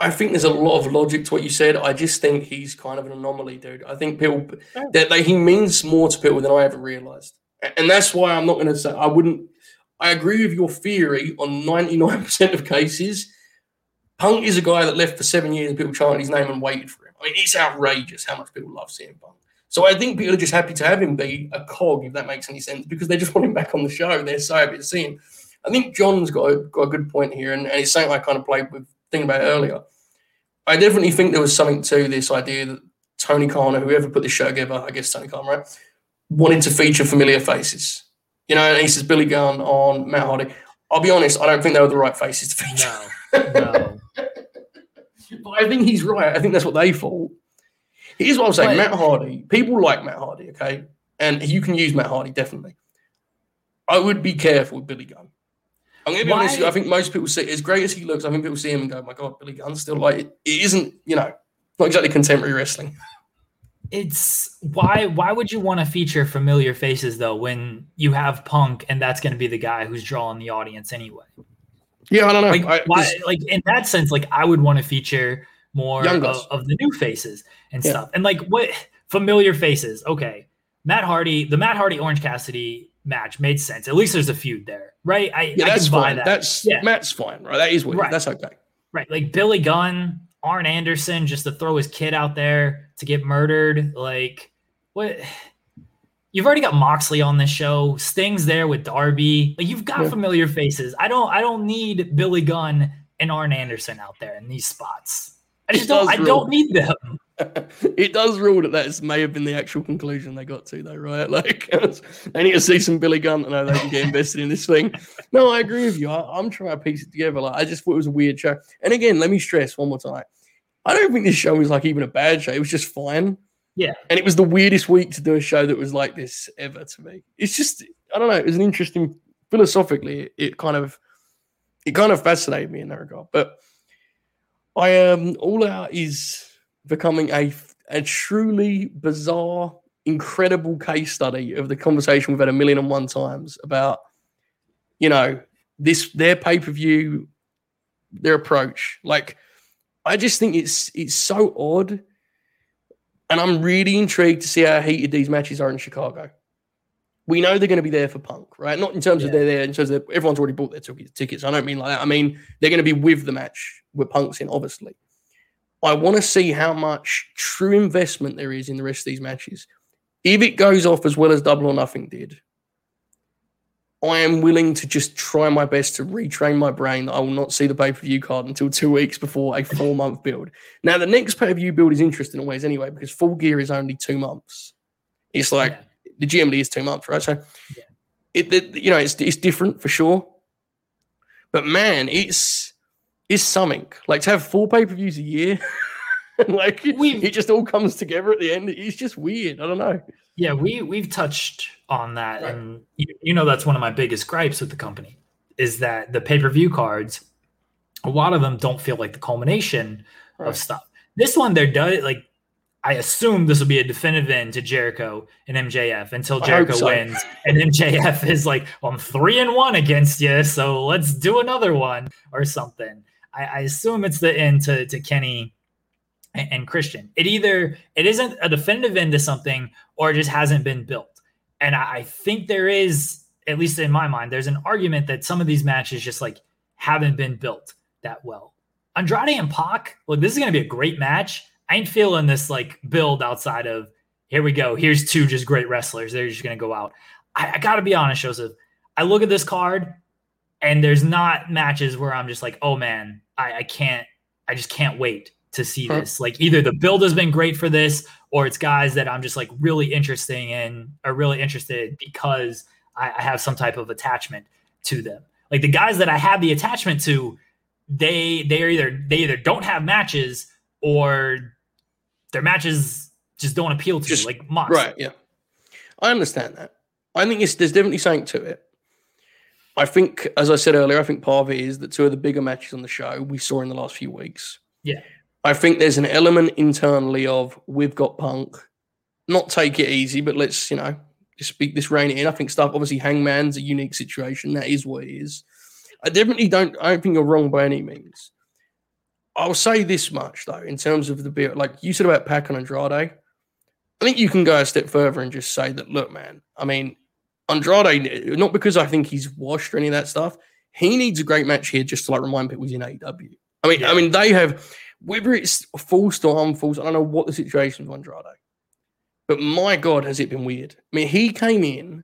I think there's a lot of logic to what you said. I just think he's kind of an anomaly, dude. I think people that like, he means more to people than I ever realized, and that's why I'm not going to say I wouldn't. I agree with your theory on 99% of cases. Punk is a guy that left for seven years people chanted his name and waited for him. I mean, it's outrageous how much people love CM Punk. So I think people are just happy to have him be a cog, if that makes any sense, because they just want him back on the show. They're so happy to see him. I think John's got a, got a good point here, and, and it's something I kind of played with thinking about earlier. I definitely think there was something to this idea that Tony Khan or whoever put this show together, I guess Tony Khan, right, wanted to feature familiar faces. You know, and he says Billy Gunn on Matt Hardy. I'll be honest, I don't think they were the right faces to feature. No, no. But I think he's right. I think that's what they thought. Here's what I'm saying But- Matt Hardy, people like Matt Hardy, okay? And you can use Matt Hardy, definitely. I would be careful with Billy Gunn. I'm going to be honest with you. I think most people see, as great as he looks, I think people see him and go, my God, Billy Gunn's still like, it, it isn't, you know, not exactly contemporary wrestling. it's why why would you want to feature familiar faces though when you have Punk and that's going to be the guy who's drawing the audience anyway? Yeah, I don't know. Like I- why, like in that sense, like I would want to feature more of, of the new faces and Yeah. stuff. And like what familiar faces? Okay, Matt Hardy, the Matt Hardy Orange Cassidy match made sense. At least there's a feud there, right? I, yeah, I that's can buy fine. that. That's Yeah. Matt's fine, right? That is what Right. that's okay. Right. Like Billy Gunn, Arn Anderson, just to throw his kid out there to get murdered. Like, what? You've already got Moxley on this show. Sting's there with Darby. Like, you've got Yeah. familiar faces. I don't. I don't need Billy Gunn and Arn Anderson out there in these spots. I just It don't. I rule. don't need them. it does rule that that may have been the actual conclusion they got to, though, right? Like, they need to see some Billy Gunn to know they can get invested in this thing. No, I agree with you. I, I'm trying to piece it together. Like, I just thought it was a weird show. And again, let me stress one more time. I don't think this show was like even a bad show. It was just fine. Yeah. And it was the weirdest week to do a show that was like this ever to me. It's just, I don't know. It was an interesting, philosophically, it, kind of, it kind of fascinated me in that regard. But I am all out is becoming a a truly bizarre, incredible case study of the conversation we've had a million and one times about, you know, this their pay per view, their approach. Like, I just think it's it's so odd, and I'm really intrigued to see how heated these matches are in Chicago. We know they're going to be there for Punk, right? Not in terms of Yeah. they're there, in terms of everyone's already bought their tickets- tickets. I don't mean like that. I mean they're going to be with the match with Punk's in, obviously. I want to see how much true investment there is in the rest of these matches. If it goes off as well as Double or Nothing did, I am willing to just try my best to retrain my brain that I will not see the pay per view card until two weeks before a four month build. Now, the next pay per view build is interesting always anyway because full gear is only two months. It's like Yeah. the GMD is two months, right? So, Yeah. it, it you know it's it's different for sure, but man, it's it's something like to have four pay per views a year. like it just all comes together at the end. It's just weird. I don't know. Yeah, we we've touched on that, right. and you, you know that's one of my biggest gripes with the company is that the pay per view cards, a lot of them don't feel like the culmination right. of stuff. This one, there does like I assume this will be a definitive end to Jericho and MJF until Jericho so. wins, and MJF is like, well, "I'm three and one against you, so let's do another one or something." I, I assume it's the end to to Kenny and, and Christian. It either it isn't a definitive end to something, or it just hasn't been built. And I, I think there is, at least in my mind, there's an argument that some of these matches just like haven't been built that well. Andrade and Pac, look, this is going to be a great match. I ain't feeling this like build outside of here we go. Here's two just great wrestlers. They're just going to go out. I, I got to be honest, Joseph. I look at this card and there's not matches where I'm just like, oh man, I, I can't, I just can't wait to see this. Like either the build has been great for this, or it's guys that I'm just like really interesting in, are really interested because I, I have some type of attachment to them. Like the guys that I have the attachment to, they they are either they either don't have matches or their matches just don't appeal to just, you, like Mox. Right, yeah. I understand that. I think it's there's definitely something to it. I think, as I said earlier, I think part of it is that two of the bigger matches on the show we saw in the last few weeks. Yeah. I think there's an element internally of we've got Punk, not take it easy, but let's, you know, just speak this rain in. I think stuff, obviously, Hangman's a unique situation. That is what it is. I definitely don't, I don't think you're wrong by any means. I'll say this much though, in terms of the beer, like you said about Pac and Andrade, I think you can go a step further and just say that, look, man, I mean, Andrade, not because I think he's washed or any of that stuff, he needs a great match here just to like remind people he's in AEW. I mean, yeah. I mean, they have whether it's forced or unforced, I don't know what the situation with Andrade. But my God, has it been weird. I mean, he came in,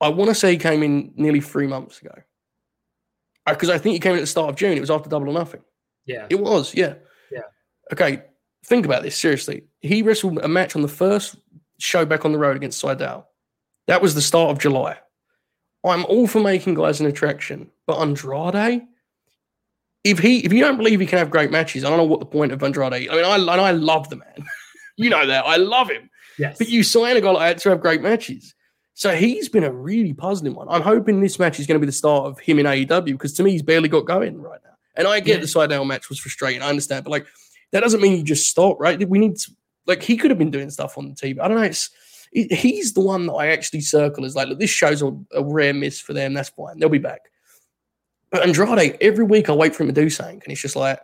I want to say he came in nearly three months ago. Because uh, I think he came in at the start of June. It was after Double or Nothing. Yeah. It was, yeah. Yeah. Okay, think about this seriously. He wrestled a match on the first show back on the road against Sydal. That was the start of July. I'm all for making guys an attraction, but Andrade, if he if you don't believe he can have great matches, I don't know what the point of Andrade. I mean, I and I love the man. you know that I love him. Yes. But you sign a guy like that to have great matches. So he's been a really puzzling one. I'm hoping this match is going to be the start of him in AEW because to me he's barely got going right now. And I get yeah. the Sydal match was frustrating. I understand, but like that doesn't mean you just stop, right? We need to, like he could have been doing stuff on the TV. I don't know. It's it, he's the one that I actually circle as like, look, this show's a, a rare miss for them. That's fine. They'll be back. But Andrade, every week I wait for him to do something, and it's just like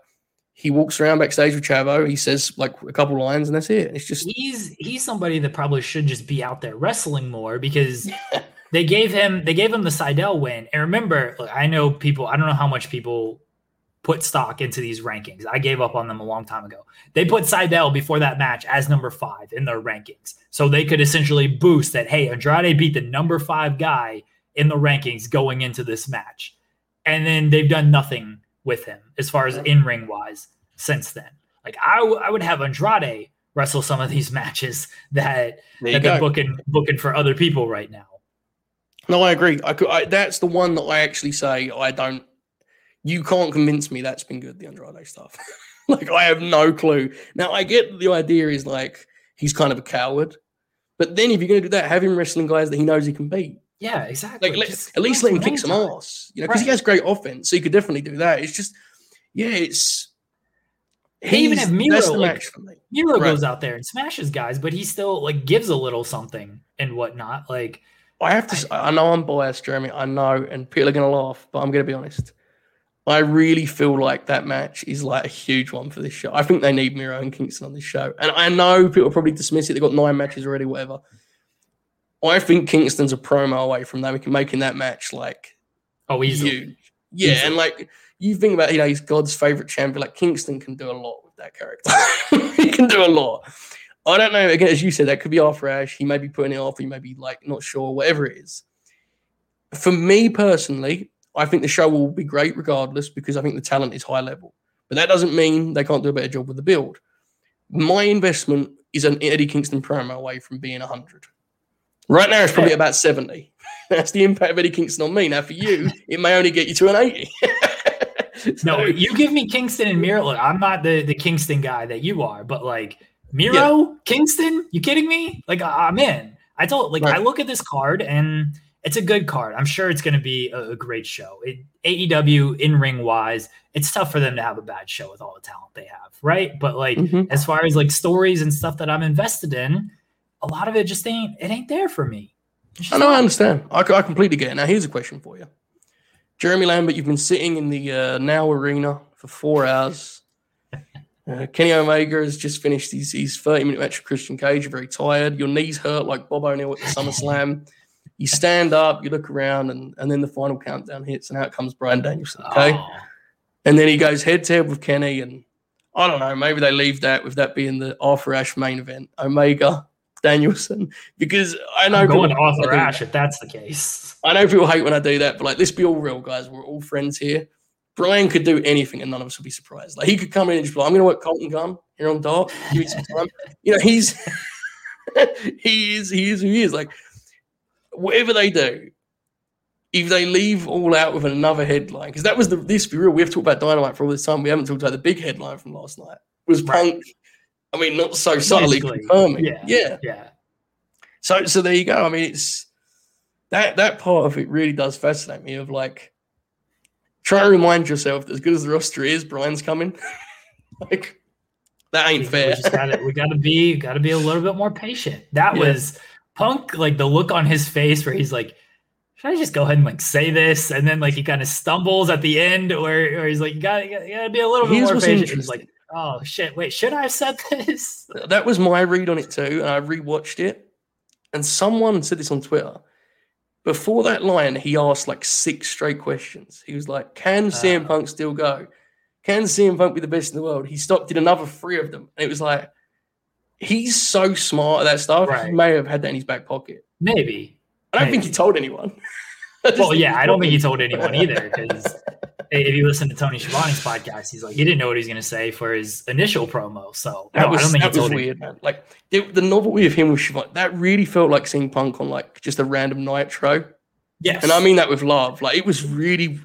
he walks around backstage with Chavo. He says like a couple lines, and that's it. It's just he's he's somebody that probably should just be out there wrestling more because they gave him they gave him the Sydal win. And remember, look, I know people. I don't know how much people put stock into these rankings. I gave up on them a long time ago. They put Sydal before that match as number five in their rankings, so they could essentially boost that. Hey, Andrade beat the number five guy in the rankings going into this match and then they've done nothing with him as far as in ring wise since then. Like I, w- I would have Andrade wrestle some of these matches that that they're booking booking for other people right now. No, I agree. I could. I, that's the one that I actually say I don't. You can't convince me that's been good. The Andrade stuff. like I have no clue. Now I get the idea is like he's kind of a coward, but then if you're going to do that, have him wrestling guys that he knows he can beat. Yeah, exactly. Like, let, at least let him kick some ass, you know, because right. he has great offense, so he could definitely do that. It's just, yeah, it's. Even have Miro. Like, Miro right. goes out there and smashes guys, but he still like gives a little something and whatnot. Like, I have to. I, I know I'm biased, Jeremy. I know, and people are gonna laugh, but I'm gonna be honest. I really feel like that match is like a huge one for this show. I think they need Miro and Kingston on this show, and I know people probably dismiss it. They've got nine matches already, whatever. I think Kingston's a promo away from that. We can make making that match like oh easily. huge. Yeah, easily. and like you think about you know he's God's favorite champion. Like Kingston can do a lot with that character. he can do a lot. I don't know. Again, as you said, that could be off rash. He may be putting it off. He may be like not sure. Whatever it is. For me personally, I think the show will be great regardless because I think the talent is high level. But that doesn't mean they can't do a better job with the build. My investment is an Eddie Kingston promo away from being 100. Right now, it's probably about 70. That's the impact of Eddie Kingston on me. Now, for you, it may only get you to an 80. so, no, you give me Kingston and Miro. Look, I'm not the, the Kingston guy that you are, but like Miro, Kingston, you kidding me? Like I'm in. I told like I look at this card and it's a good card. I'm sure it's going to be a, a great show. It, AEW in ring wise, it's tough for them to have a bad show with all the talent they have, right? But like Mhm. as far as like stories and stuff that I'm invested in, a lot of it just ain't it ain't there for me. I know, I understand. I, I completely get it. Now, here's a question for you. Jeremy Lambert, you've been sitting in the uh, Now Arena for four hours. Uh, Kenny Omega has just finished his, his 30 minute match with Christian Cage. You're very tired. Your knees hurt like Bob O'Neill at the SummerSlam. You stand up, you look around, and, and then the final countdown hits, and out comes Bryan Danielson. Okay. Oh. And then he goes head to head with Kenny, and I don't know, maybe they leave that with that being the Arthur Ashe main event, Omega, Danielson, because I know I'm going people- off I or do- Ash if that's the case. I know people hate when I do that, but like, let's be all real, guys. We're all friends here. Bryan could do anything, and none of us would be surprised. Like, he could come in and just be like, "I'm going to work Colton Gunn here on Dark. Give me some time." you know, he's he is he is who he is. Like, whatever they do, if they leave all out with another headline, because that was the this be real. We have talked about Dynamite for all this time. We haven't talked about the big headline from last night. Was. Punk? I mean, not so subtly confirming. yeah. yeah. Yeah. So so there you go. I mean, it's that that part of it really does fascinate me. Of like, try to remind yourself that as good as the roster is, Bryan's coming. like that ain't we, fair. We just gotta we gotta be gotta be a little bit more patient. That Yeah. was Punk, like the look on his face where he's like, should I just go ahead and like say this? And then like he kind of stumbles at the end where, where he's like, you gotta, you gotta- be a little bit Here's more patient. He's like, oh shit, wait, should I have said this? that was my read on it too, and I rewatched it. And someone said this on Twitter. Before that line, he asked like six straight questions. He was like, "Can CM Ah. Punk still go? Can CM Punk be the best in the world?" He stopped, did another three of them, and it was like, he's so smart at that stuff. He may have had that in his back pocket. Maybe. I don't think he told anyone. Well, yeah, I don't think he told told anyone either because if you listen to Tony Schiavone's podcast, he's like, he didn't know what he was gonna say for his initial promo. So That no, I was, that was weird, man. Like the, the novelty of him with Schiavone, that really felt like seeing Punk on like just a random Nitro. Yes. And I mean that with love. Like it was really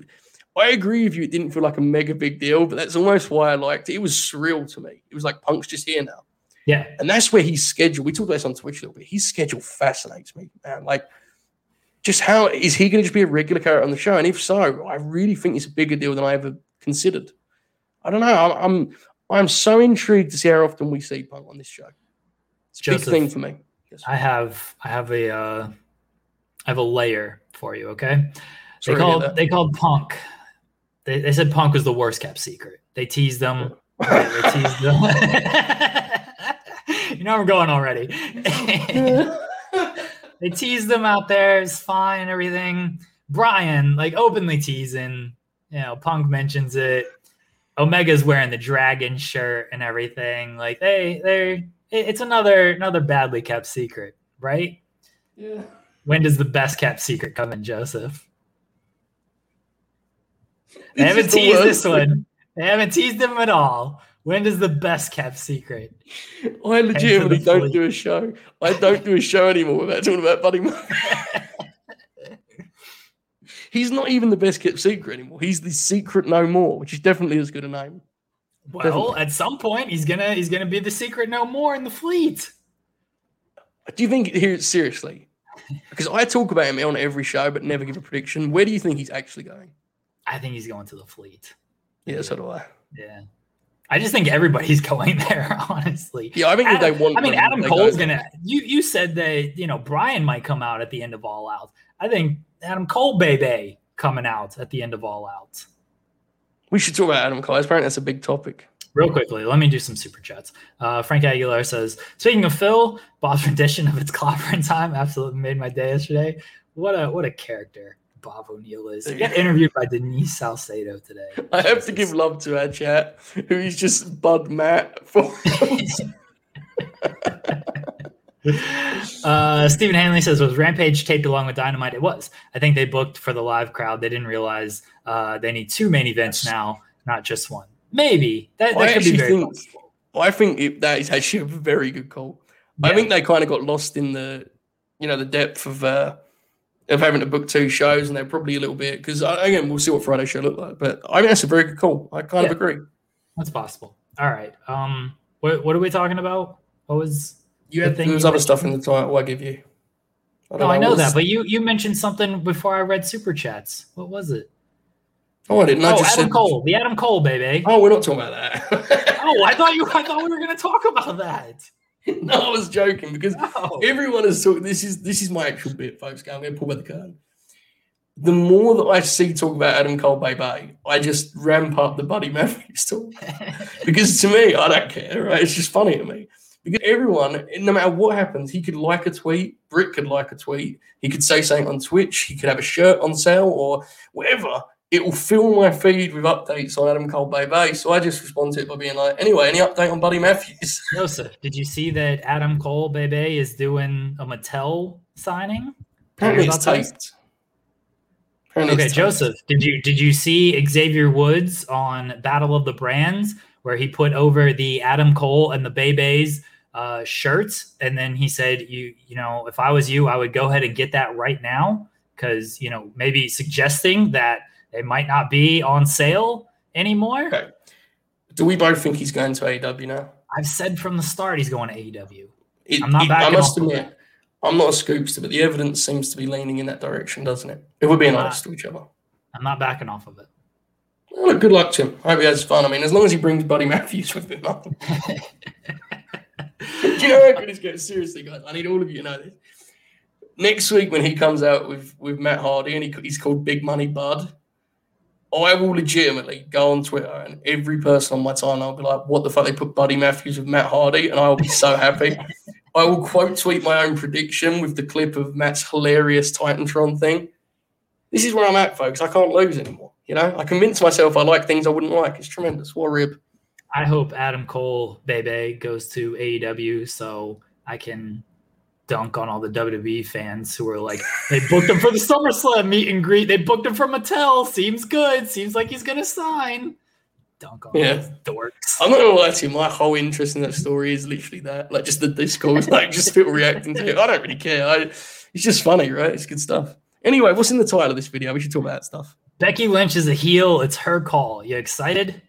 I agree with you, it didn't feel like a mega big deal, but that's almost why I liked it. It was surreal to me. It was like Punk's just here now. yeah. And that's where he's scheduled. We talked about this on Twitch a little bit. His schedule fascinates me, man. Like just how is he going to just be a regular character on the show? And if so, I really think it's a bigger deal than I ever considered. I don't know. I'm I'm, I'm so intrigued to see how often we see Punk on this show. It's a Joseph, big thing for me. Yes. I have I have a uh, I have a layer for you. Okay, Sorry they called they called Punk. They, they said Punk was the worst kept secret. They teased them. right, they teased them. you know I'm going already. they teased them out there. It's fine and everything. Bryan like openly teasing. You know, Punk mentions it. Omega's wearing the dragon shirt and everything. Like they they it- it's another another badly kept secret, right? yeah. When does the best kept secret come in, Joseph? They haven't teased this one. They haven't teased him at all. When does the best kept secret? I legitimately don't do a show. I don't do a show anymore without talking about Buddy Murphy. He's not even the best kept secret anymore. He's the secret no more, which is definitely as good a name. Well, Definitely. at some point he's gonna he's gonna be the secret no more in the fleet. Do you think here seriously? Because I talk about him on every show, but never give a prediction. Where do you think he's actually going? I think he's going to the fleet. Yeah, so do I. Yeah. I just think everybody's going there, honestly. Yeah, I think if they Adam- want. I mean, Adam Cole's go. gonna. You you said that you know Brian might come out at the end of All Out. I think Adam Cole, baby, coming out at the end of All Out. We should talk about Adam Cole. Apparently, that's a big topic. Real quickly, let me do some super chats. Uh, Frank Aguilar says, "Speaking of Phil, Bob's rendition of its clobber in time absolutely made my day yesterday. What a what a character Bob O'Neill is. He got interviewed by Denise Salcedo today. I have to give love to our chat, who is just Bud Matt for. Uh, Stephen Hanley says, "Was Rampage taped along with Dynamite? It was. I think they booked for the live crowd. They didn't realize uh, they need two main events now, not just one. Maybe that, that could be very think- possible. I think it, that is actually a very good call. I think they kind of got lost in the, you know, the depth of uh, of having to book two shows, and they're probably a little bit because again, we'll see what Friday show look like. But I think that's a very good call. I kind Yeah. of agree. That's possible. All right. Um, what what are we talking about? What was? You had thing there was other stuff in the title. I give you. No, don't I know that, but you you mentioned something before I read super chats. What was it? oh, I didn't. I oh, just Adam said, Cole, the Adam Cole baby. Oh, we're not talking about that. Oh, I thought you. I thought we were going to talk about that. no, I was joking because everyone is talking. This is this is my actual bit, folks. I'm going to pull back the curtain. The more that I see talk about Adam Cole Baby, I just ramp up the Buddy Matthews talk because to me, I don't care. Right? It's just funny to me because everyone, no matter what happens, he could like a tweet. Britt could like a tweet. He could say something on Twitch. He could have a shirt on sale or whatever. It will fill my feed with updates on Adam Cole Bay Bay. So I just respond to it by being like, anyway, any update on Buddy Matthews? Joseph, did you see that Adam Cole baby is doing a Mattel signing? Apparently Heard it's about this? taped. Apparently Okay, it's taped. Joseph, did you did you see Xavier Woods on Battle of the Brands where he put over the Adam Cole and the Bebe's uh, shirts, and then he said, "You you know, if I was you, I would go ahead and get that right now because you know maybe suggesting that they might not be on sale anymore." Okay. Do we both think he's going to AEW now? I've said from the start he's going to AEW. It- I'm not it- I must admit, I'm not a scoopster, but the evidence seems to be leaning in that direction, doesn't it? If we're being Uh, honest to each other. I'm not backing off of it. Well, good luck to him. I hope he has fun. I mean, as long as he brings Buddy Matthews with him. you know how good this gets? Seriously, guys, I need all of you to know this. Next week, when he comes out with, with Matt Hardy and he, he's called Big Money Bud, I will legitimately go on Twitter and every person on my timeline will be like, what the fuck? They put Buddy Matthews with Matt Hardy, and I will be so happy. I will quote tweet my own prediction with the clip of Matt's hilarious Titantron thing. This is where I'm at, folks. I can't lose anymore. You know, I convinced myself I like things I wouldn't like. It's tremendous. What a rib. I hope Adam Cole Bebe goes to AEW so I can dunk on all the WWE fans who are like, they booked him for the SummerSlam meet and greet. They booked him for Mattel. Seems good. Seems like he's gonna sign. Dunk on Yeah. those dorks. I'm not gonna lie to you, my whole interest in that story is literally that. Like just the Discord, like just people reacting to it. I don't really care. I, it's just funny, right? It's good stuff. Anyway, what's in the title of this video? We should talk about that stuff. Becky Lynch is a heel. It's her call. You excited?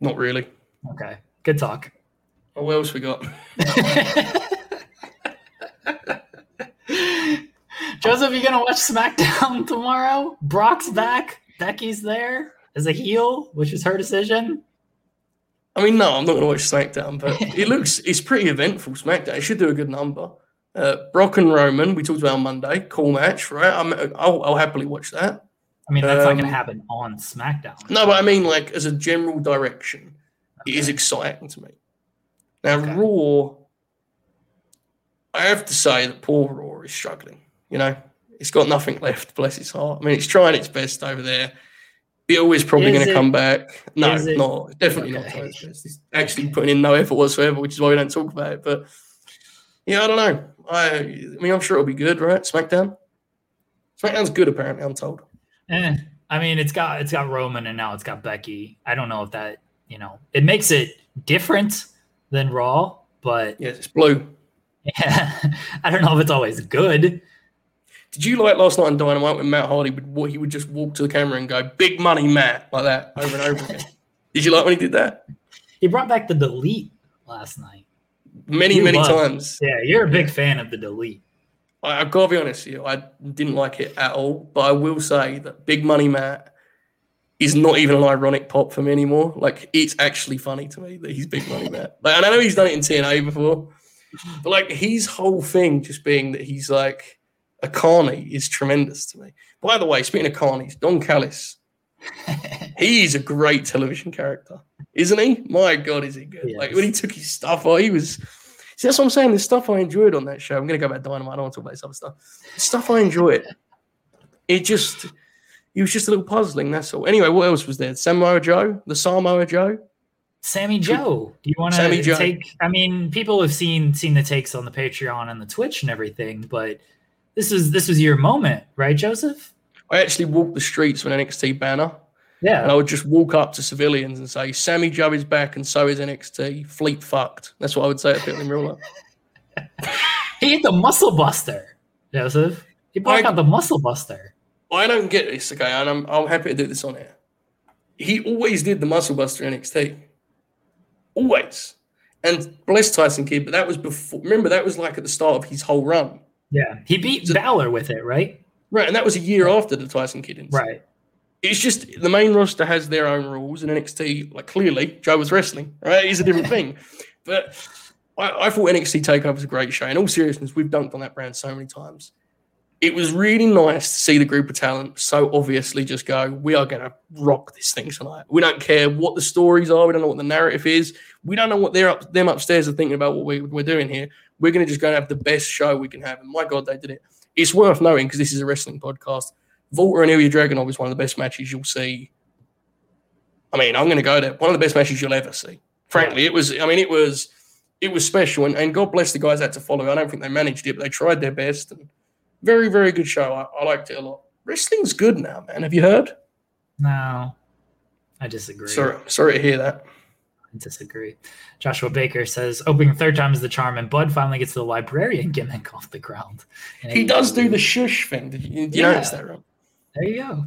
Not really. Okay. Good talk. Oh, what else we got? Joseph, you gonna watch SmackDown tomorrow? Brock's back. Becky's there as a heel, which is her decision. I mean, no, I'm not gonna watch SmackDown, but it looks it's pretty eventful. SmackDown. It should do a good number. Uh, Brock and Roman, we talked about on Monday. Cool match, right? I'm, I'll, I'll happily watch that. I mean, that's not Um, going to happen on SmackDown. No, but I mean, like as a general direction, it is exciting to me. Now, Okay. Raw, I have to say that poor Raw is struggling. You know, it's got nothing left. Bless its heart. I mean, it's trying its best over there. Bill is probably going to come back. No, not definitely not. Okay. trying its. It's actually putting in no effort whatsoever, which is why we don't talk about it. But yeah, I don't know. I, I mean, I'm sure it'll be good, right? SmackDown. SmackDown's good, apparently. I'm told. Eh, I mean, it's got it's got Roman and now it's got Becky. I don't know if that you know it makes it different than Raw, but Yes, it's blue. yeah, I don't know if it's always good. Did you like last night on Dynamite when Matt Hardy would he would just walk to the camera and go "Big money, Matt" like that over and over again? Did you like when he did that? He brought back the delete last night. Many, You many love- times. Yeah, you're a big fan of the delete. I, I've got to be honest with you, I didn't like it at all. But I will say that Big Money Matt is not even an ironic pop for me anymore. Like it's actually funny to me that he's Big Money Matt. Like, and I know he's done it in TNA before, but like his whole thing just being that he's like a carny is tremendous to me. By the way, speaking of carnies, Don Callis, he's a great television character, isn't he? My God, is he good? Like when he took his stuff off, he was. See, that's what I'm saying. The stuff I enjoyed on that show. I'm going to go back to Dynamite. I don't want to talk about this other stuff. The stuff I enjoyed. It just, it was just a little puzzling. That's all. Anyway, what else was there? Samoa Joe, the Samoa Joe. Sammy Joe, do you want to take? I mean, people have seen seen the takes on the Patreon and the Twitch and everything, but this is this was your moment, right, Joseph? I actually walked the streets with an NXT banner, Yeah. and I would just walk up to civilians and say, "Sammy Joe is back, and so is NXT. Fleet fucked." That's what I would say to people in real life. he hit the Muscle Buster, Joseph. He brought out the Muscle Buster. I don't get this, okay, and I'm I'm happy to do this on air. He always did the muscle buster NXT. Always. And bless Tyson Kidd, but that was before. Remember, that was like at the start of his whole run, Yeah, he beat So- Balor with it, right? right? And that was a year after the Tyson Kidd incident. Right. It's just the main roster has their own rules, and NXT, like clearly, Joe was wrestling, right? It's a different thing. But I, I thought NXT Takeover was a great show. In all seriousness, we've dunked on that brand so many times. It was really nice to see the group of talent so obviously just go, we are going to rock this thing tonight. We don't care what the stories are. We don't know what the narrative is. We don't know what they're up, them upstairs are thinking about what we, we're doing here. We're going to just go and have the best show we can have. And my God, they did it. It's worth knowing because this is a wrestling podcast. WALTER and Ilja Dragunov is one of the best matches you'll see. I mean, I'm going to go there. One of the best matches you'll ever see. Frankly, it was. I mean, it was. It was special, and, and God bless the guys that had to follow. I don't think they managed it, but they tried their best. And very, very good show. I, I liked it a lot. Wrestling's good now, man. Have you heard? No, I disagree. Sorry, sorry to hear that. Disagree. Joshua Baker says opening third time is the charm, and Bud finally gets the librarian gimmick off the ground. And He does do the shush thing. Did you, did you Yeah. notice that, right? There you go.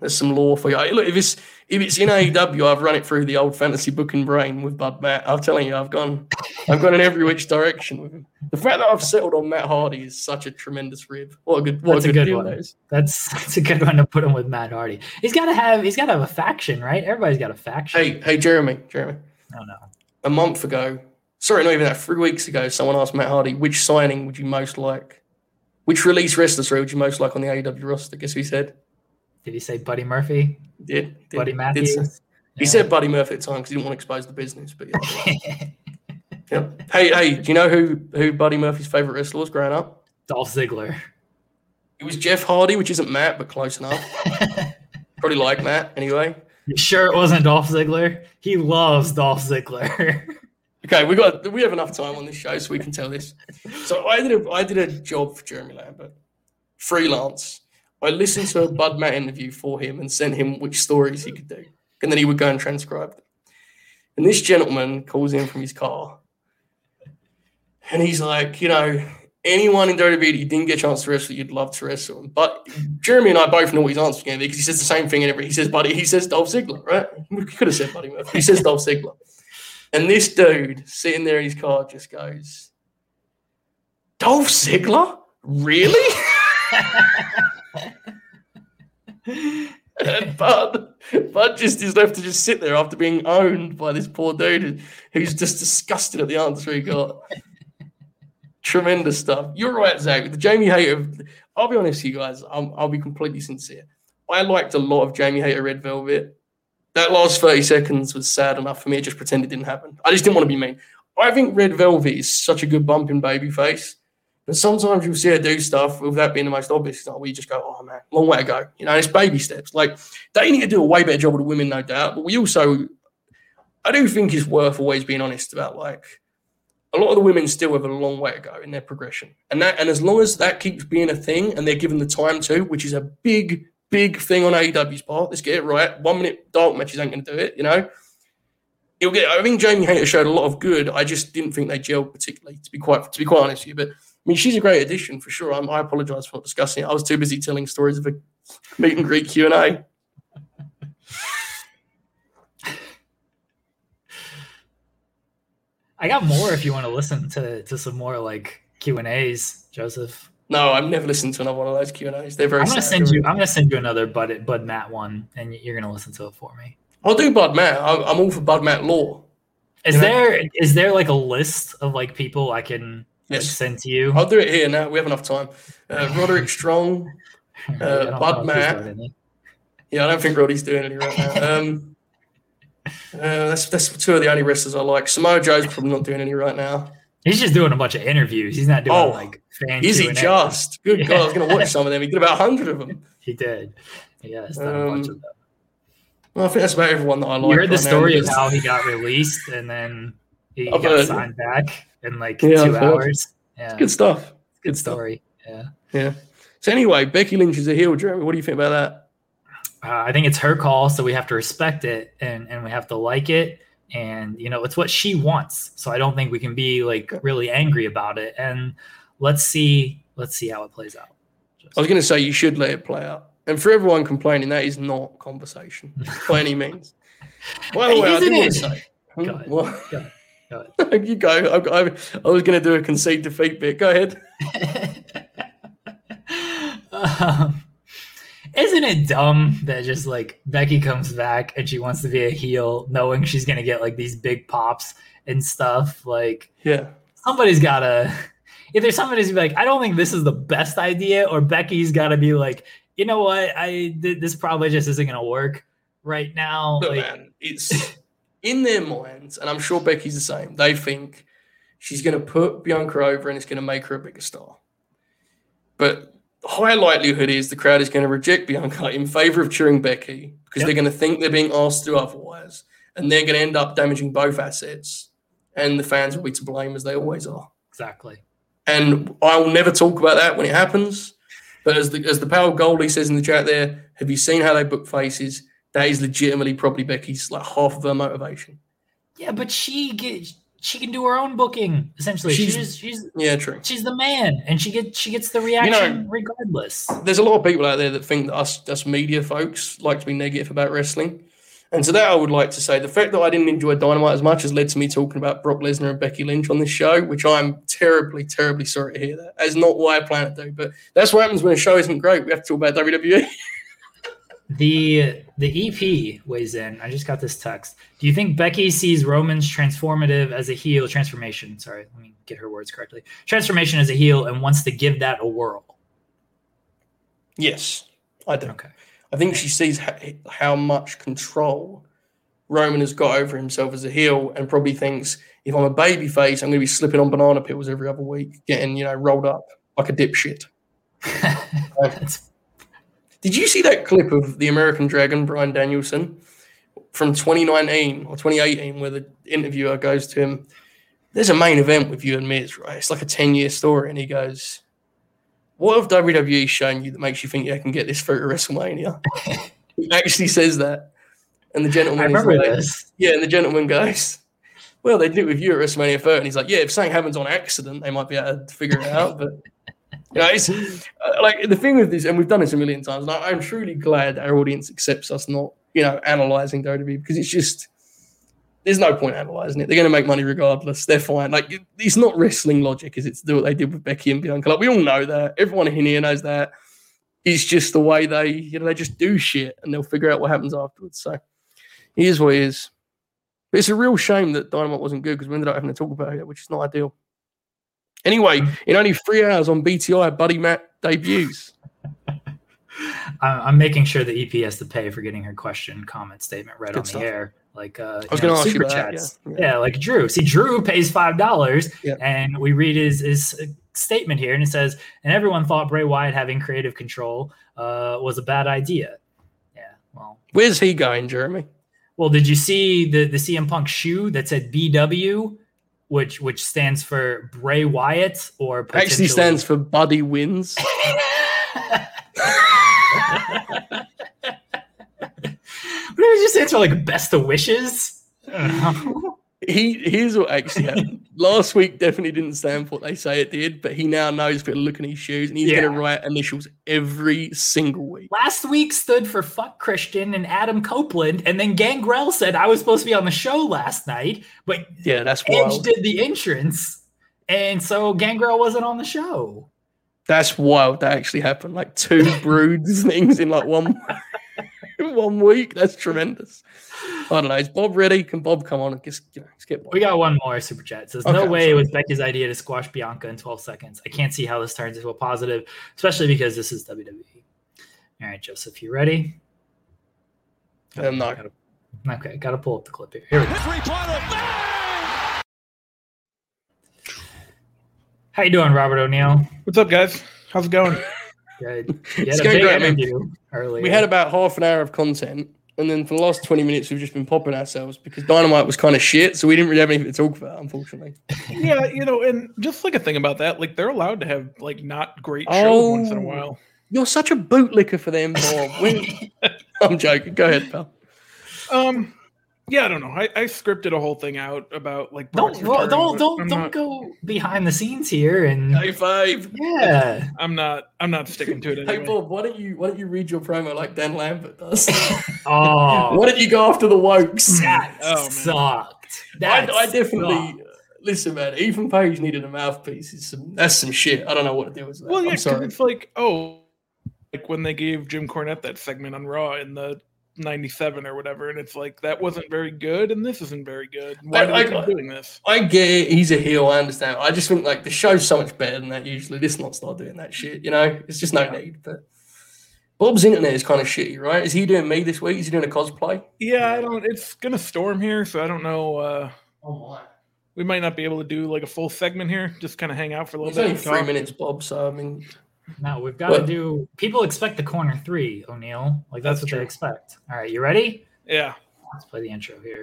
There's some law for you. Look, if it's if it's in AEW, I've run it through the old fantasy booking brain with Bud Matt. I'm telling you, I've gone, I've gone in every which direction with him. The fact that I've settled on Matt Hardy is such a tremendous rib. What a good, what That's a a good, good deal one. that. That's that's a good one to put him with Matt Hardy. He's got to have he's got to have a faction, right? Everybody's got a faction. Hey, hey, Jeremy, Jeremy. Oh no. A month ago, sorry, not even that. Three weeks ago, someone asked Matt Hardy, which signing would you most like? Which release wrestler sorry, would you most like on the AEW roster? Guess who he said? Did he say Buddy Murphy? Did, did Buddy did Matthews? say- He Yeah. said Buddy Murphy at the time because he didn't want to expose the business. But yeah. yeah. Hey, hey, do you know who who Buddy Murphy's favorite wrestler was growing up? Dolph Ziggler. It was Jeff Hardy, which isn't Matt, but close enough. Probably like Matt anyway. You sure it wasn't Dolph Ziggler? He loves Dolph Ziggler. Okay, we got we have enough time on this show, so we can tell this. So I did a I did a job for Jeremy Lambert, freelance. I listened to a Bud Matt interview for him and sent him which stories he could do, and then he would go and transcribe them. And this gentleman calls in from his car, and he's like, you know, anyone in WWE you didn't get a chance to wrestle, you'd love to wrestle. him. But Jeremy and I both know what he's answering going because he says the same thing in every. He says, "Buddy," he says Dolph Ziggler, right? We could have said Buddy Murphy. He says Dolph Ziggler. And this dude sitting there in his car just goes, Dolph Ziggler? Really? and Bud, Bud just is left to just sit there after being owned by this poor dude who's just disgusted at the answer he got. Tremendous stuff. You're right, Zach. The Jamie Hayter, I'll be honest with you guys, I'll, I'll be completely sincere. I liked a lot of Jamie Hayter Red Velvet. That last 30 seconds was sad enough for me. I just pretend it didn't happen. I just didn't want to be mean. I think Red Velvet is such a good bumping baby face. But sometimes you'll see her do stuff with that being the most obvious you just go, oh man, long way to go. You know, it's baby steps. Like they need to do a way better job with the women, no doubt. But we also, I do think it's worth always being honest about like a lot of the women still have a long way to go in their progression. And that and as long as that keeps being a thing and they're given the time to, which is a big, big thing on AEW's part, let's get it right. One minute dark matches ain't gonna do it, you know. It'll get I think Jamie Hayter showed a lot of good. I just didn't think they gelled particularly, to be quite to be quite honest with you. But I mean, she's a great addition for sure. I'm, I apologize for not discussing it. I was too busy telling stories of a meet and greet Q and A. I got more if you want to listen to to some more like Q and A's, Joseph. No, I've never listened to another one of those Q and A's. They're very. I'm gonna send you. I'm gonna send you another Bud Bud Matt one, and you're gonna listen to it for me. I'll do Bud Matt. I'm, I'm all for Bud Matt law. Is Yeah. there is there like a list of like people I can like, send to you? I'll do it here now. We have enough time. Uh, Roderick Strong. I Bud Matt. Yeah, I don't think Roddy's doing any right now. Um, uh, that's that's two of the only wrestlers I like. Samoa Joe's probably not doing any right now. He's just doing a bunch of interviews. He's not doing Oh, like fan. Is he just? Good God, I was going to watch some of them. He did about a hundred of them. He did. Yeah, done a bunch Um, of them. Well, I think that's about everyone that I like. you heard the right now. story of how he got released and then he I've got heard. signed back in like Yeah, 2 I've hours. Yeah, Good stuff. good story. Yeah. Yeah. So anyway, Becky Lynch is a heel, Jeremy. What do you think about that? Uh, I think it's her call, so we have to respect it and and we have to like it. And you know, it's what she wants. So I don't think we can be like really angry about it. And let's see, let's see how it plays out. I was going to say you should let it play out. And for everyone complaining, that is not conversation by any means. By the way, I Isn't did want it? to say. Go ahead. What? Go ahead. Go ahead. you go. I, I, I was going to do a concede defeat bit. Go ahead. um, isn't it dumb that just like Becky comes back and she wants to be a heel, knowing she's gonna get like these big pops and stuff? Like Yeah. somebody's gotta either somebody's gonna be like, I don't think this is the best idea, or Becky's gotta be like, you know what, I th- this probably just isn't gonna work right now. Look, like, man, it's in their minds, and I'm sure Becky's the same. They think she's going to put Bianca over and it's going to make her a bigger star. But high likelihood is the crowd is going to reject Bianca in favor of cheering Becky because Yep. they're going to think they're being asked to do otherwise, and they're going to end up damaging both assets, and the fans will be to blame as they always are. exactly. And I will never talk about that when it happens. But as the as the power goalie says in the chat there, have you seen how they book faces? That is legitimately probably Becky's like half of her motivation. Yeah, but she get she can do her own booking essentially. She's She's- she's Yeah, true. she's the man, and she gets she gets the reaction regardless. There's a lot of people out there that think that us us media folks like to be negative about wrestling. And to that I would like to say the fact that I didn't enjoy Dynamite as much has led to me talking about Brock Lesnar and Becky Lynch on this show, which I'm terribly, terribly sorry to hear that. That's not why I plan to do. But that's what happens when a show isn't great. We have to talk about. WWE. The the EP weighs in. I just got this text. Do you think Becky sees Roman's transformative as a heel transformation? Sorry, let me get her words correctly. Transformation as a heel and wants to give that a whirl. yes, I do. Okay. I think she sees how, much control Roman has got over himself as a heel, and probably thinks if I'm a baby face, I'm going to be slipping on banana pills every other week, getting you know rolled up like a dipshit. That's- Did you see that clip of the American Dragon, Bryan Danielson, from 2019 or 2018, where the interviewer goes to him, There's a main event with you and Miz, right? It's like a 10 year story. And he goes, What have WWE shown you that makes you think you can get this through to WrestleMania? he actually says that. And the gentleman like. Yeah, and the gentleman goes, Well, they did it with you at WrestleMania 30. And he's like, Yeah, if something happens on accident, they might be able to figure it out. But know, it's uh, like the thing with this, and we've done this a million times, and I, I'm truly glad our audience accepts us not, you know, analyzing WWE because it's just there's no point analyzing it. They're going to make money regardless. They're fine. Like it- it's not wrestling logic, it? To do what they did with Becky and Bianca. Like we all know that. Everyone in here knows that. It's just the way they, you know, they just do shit, and they'll figure out what happens afterwards. So here's what he is. But it's a real shame that Dynamite wasn't good because we ended up having to talk about it, which is not ideal. Anyway, in only three hours on BTI, Buddy Matt debuts. I'm, I'm making sure the EP has to pay for getting her question, comment, statement read Good on stuff. the air. Like, uh, I was going to ask you super that. chats. Yeah. Yeah, like Drew. See, Drew pays five dollars, and we read his his statement here, and it says, "And everyone thought Bray Wyatt having creative control uh, was a bad idea." Yeah. Well, Where's he going, Jeremy? well, did you see the the CM Punk shoe that said BW, which which stands for Bray Wyatt, or Actually potentially- stands for Buddy Wins. what did it just stand for? Like best of wishes. I don't know. He here's what actually happened. Last week definitely didn't stand for what they say it did, but he now knows for looking at his shoes and he's Yeah. gonna write initials every single week. Last week stood for fuck Christian and Adam Copeland, and then Gangrel said I was supposed to be on the show last night, but Yeah, that's Edge wild. did the entrance, and so Gangrel wasn't on the show. That's wild. That actually happened. Like two broods things in like one one week. That's tremendous. I don't know. Is Bob ready? Can Bob come on and just you know, let's get Bob. We got one more super chat. It says, Okay, No way sorry. it was Becky's idea to squash Bianca in 12 seconds. I can't see how this turns into a positive, especially because this is WWE. All right, Joseph, you ready? Uh, I'm not. Gotta- okay, got to pull up the clip here. Here we go. How you doing, Robert O'Neill? What's up, guys? How's it going? Good. It's going great, man. interview earlier. We had about half an hour of content, and then for the last 20 minutes, we've just been popping ourselves because Dynamite was kind of shit, so we didn't really have anything to talk about, unfortunately. yeah, you know, and just like a thing about that, like they're allowed to have like not great shows once in a Oh. while. You're such a bootlicker for them, Bob. I'm joking. Go ahead, pal. Um, yeah, I don't know. I, I scripted a whole thing out about like Don't well, don't don't I'm don't not- go behind the scenes here and High five. yeah. I'm not. I'm not sticking to it Hey. Bob, why don't you why don't you read your promo like Dan Lambert does? Oh, why don't you go after the wokes? that Oh, man. sucked. I, That I definitely sucked. Uh, listen, man. Ethan Page needed a mouthpiece. It's some, that's some shit. I don't know what to do with that. Well, yeah, I'm 'cause sorry. it's like oh, like when they gave Jim Cornette that segment on Raw in the '97 or whatever, and it's like that wasn't very good, and this isn't very good. Why I- do I they doing this? I get it. He's a heel. I understand. I just think like the show's so much better than that. Usually, this not start doing that shit. You know, it's just no need. But Bob's internet is kind of shitty, right? Is he doing me this week? Is he doing a cosplay? Yeah, I don't. It's gonna storm here, so I don't know. uh Oh my! We might not be able to do like a full segment here. Just kind of hang out for a little It's bit. only three talk. minutes, Bob. So I mean, No, we've got to do. People expect the corner three, O'Neill. Like that's, That's what true. they expect. All right, you ready? Yeah. Let's play the intro here.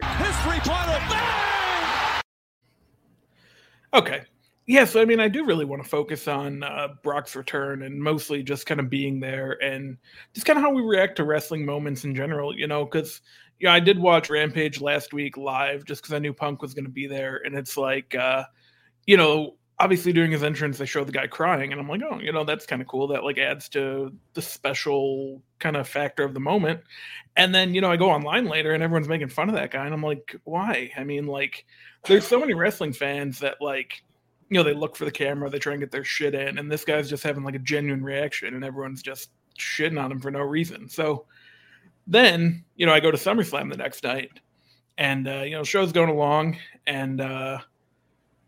Okay. Yeah, so I mean, I do really want to focus on uh, Brock's return and mostly just kind of being there and just kind of how we react to wrestling moments in general, you know, because, yeah, I did watch Rampage last week live just because I knew Punk was going to be there. And it's like, uh, you know, obviously during his entrance, they show the guy crying. And I'm like, oh, you know, that's kind of cool. That like adds to the special kind of factor of the moment. And then, you know, I go online later and everyone's making fun of that guy. And I'm like, why? I mean, like, there's so many wrestling fans that like you know they look for the camera they try and get their shit in and this guy's just having like a genuine reaction and everyone's just shitting on him for no reason so then you know i go to summerslam the next night and uh, you know show's going along and uh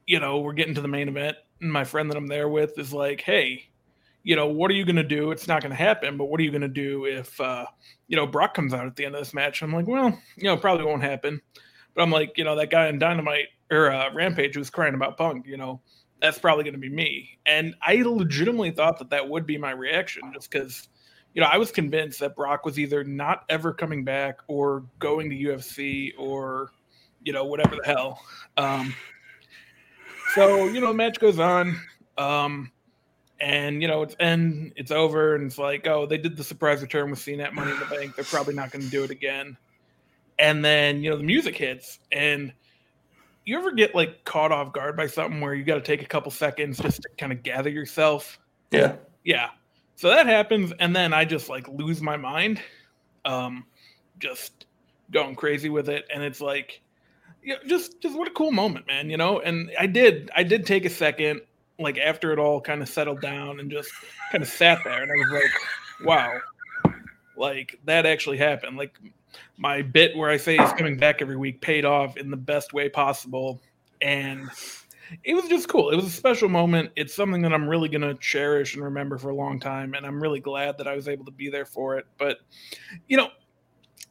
you know we're getting to the main event and my friend that i'm there with is like hey you know what are you going to do it's not going to happen but what are you going to do if uh you know brock comes out at the end of this match i'm like well you know probably won't happen but I'm like, you know, that guy in Dynamite or uh, Rampage was crying about Punk. You know, that's probably going to be me. And I legitimately thought that that would be my reaction, just because, you know, I was convinced that Brock was either not ever coming back or going to UFC or, you know, whatever the hell. Um, so you know, the match goes on. Um, and you know it's and it's over and it's like oh they did the surprise return with Cena at Money in the Bank they're probably not going to do it again and then you know the music hits and you ever get like caught off guard by something where you got to take a couple seconds just to kind of gather yourself yeah. yeah so that happens and then i just like lose my mind um just going crazy with it and it's like you know, just just what a cool moment man you know and i did i did take a second like after it all kind of settled down and just kind of sat there and i was like wow like that actually happened like my bit where i say he's coming back every week paid off in the best way possible and it was just cool. It was a special moment. It's something that I'm really going to cherish and remember for a long time. And I'm really glad that I was able to be there for it. But, you know,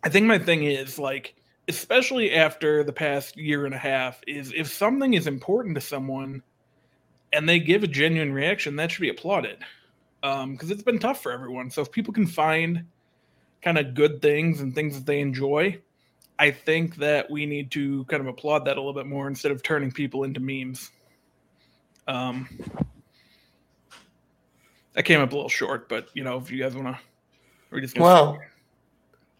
I think my thing is like, especially after the past year and a half, is if something is important to someone and they give a genuine reaction, that should be applauded. Because it's been tough for everyone. So if people can find kind of good things and things that they enjoy, I think that we need to kind of applaud that a little bit more instead of turning people into memes. Um, I came up a little short, but you know, if you guys want to, we're just gonna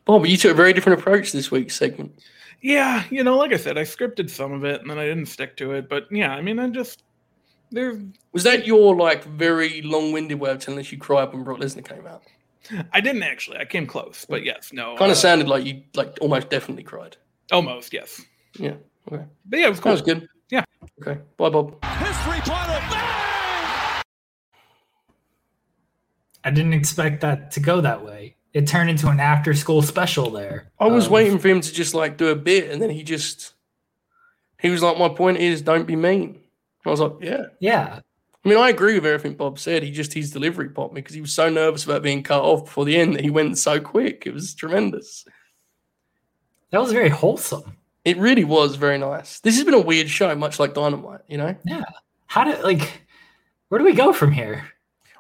Wow. Bob, you took a very different approach this week's segment. Yeah, you know, like I said, I scripted some of it and then I didn't stick to it. But yeah, I mean, I just there. Was that your like very long-winded way of telling us you cried when Brock Lesnar came out? I didn't actually. I came close, but yes, no. Kind uh, of sounded like you like almost definitely cried. almost yes. Yeah. Okay. But yeah, it was That was good. Yeah. Okay. Bye, Bob. I didn't expect that to go that way. It turned into an after school special there. I was Um, waiting for him to just like do a bit, and then he just he was like, "My point is, don't be mean." I was like, "Yeah." Yeah. I mean, I agree with everything Bob said. He just his delivery popped me because he was so nervous about being cut off before the end that he went so quick. It was tremendous. That was very wholesome. It really was very nice. This has been a weird show, much like Dynamite. You know, Yeah. How did like where do we go from here?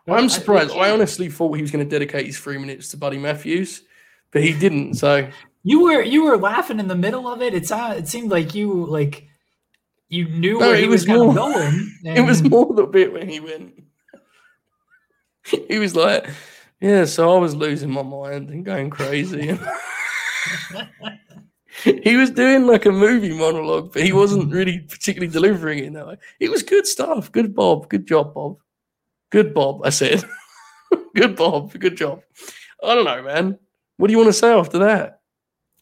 I'm surprised. I honestly thought he was going to dedicate his three minutes to Buddy Matthews, but he didn't. So You were you were laughing in the middle of it. It sounded uh, it seemed like you like you knew No, where he was, was more- going. it was more the bit when he went. he was like, "Yeah, so I was losing my mind and going crazy." he was doing like a movie monologue, but he wasn't really particularly delivering it in that way. It was good stuff. Good Bob. Good job, Bob. Good Bob. I said. good Bob. Good job. I don't know, man. What do you want to say after that?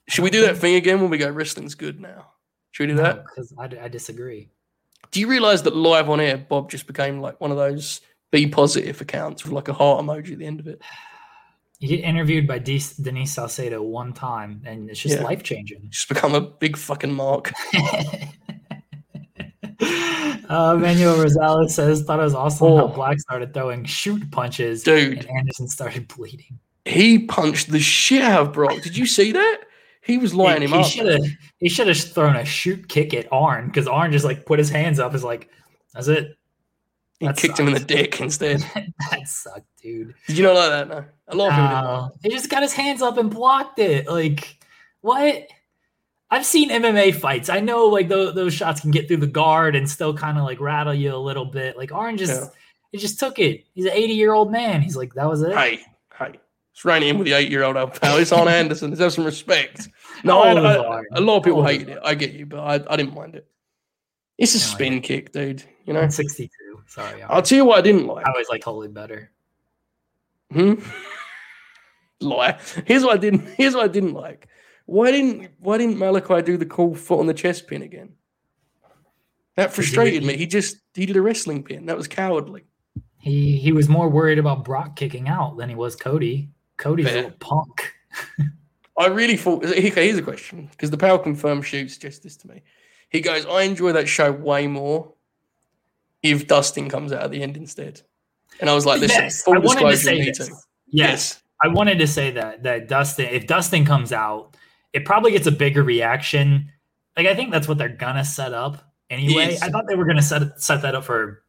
Should we do that thing again when we go wrestling's good now? Should we do that? because I, I disagree. Do you realize that live on air, Bob just became like one of those be positive accounts with like a heart emoji at the end of it? You get interviewed by De- Denise Salcedo one time, and it's just Yeah. life changing. Just become a big fucking mark. uh, Manuel Rosales says, "Thought it was awesome Oh. how Black started throwing shoot punches, Dude. and Anderson started bleeding. He punched the shit out of Brock. Did you see that? He was lining he, him up. should have he should have thrown a shoot kick at Arn because Arn just like put his hands up. Is like, that's it. He that kicked him in the dick instead. that sucked, dude. Did you not like that? No. A lot of people didn't. He just got his hands up and blocked it. Like, what? I've seen MMA fights. I know like those, those shots can get through the guard and still kind of like rattle you a little bit. Like Arn just Yeah. he just took it. He's an 80 year old man. He's like, that was it. Hey, hey. It's raining in with the eight year old old pal. It's on Anderson. Let's have some respect. No, I, I- Lord. a lot of people hated it. I get you, but I, I didn't mind it. It's a No, spin didn't. kick, dude. You know, 62. Sorry, Arn. I'll tell you what I didn't like. I was like totally better. Hmm? Lie. Here's what I didn't. Here's what I didn't like. Why didn't Why didn't Malakai do the cool foot on the chest pin again? That frustrated me. He just he did a wrestling pin. That was cowardly. He he was more worried about Brock kicking out than he was Cody. Cody's Fair. a punk. I really thought. Okay, here's a question because the Pal confirmed shoot suggests this to me. He goes, I enjoy that show way more if Dustin comes out at the end instead. And I was like, listen, Yes, full I wanted to disclosure, say me this. too. Yes. I wanted to say that that Dustin, if Dustin comes out, it probably gets a bigger reaction. Like I think that's what they're gonna set up anyway. Yes. I thought they were gonna set set that up for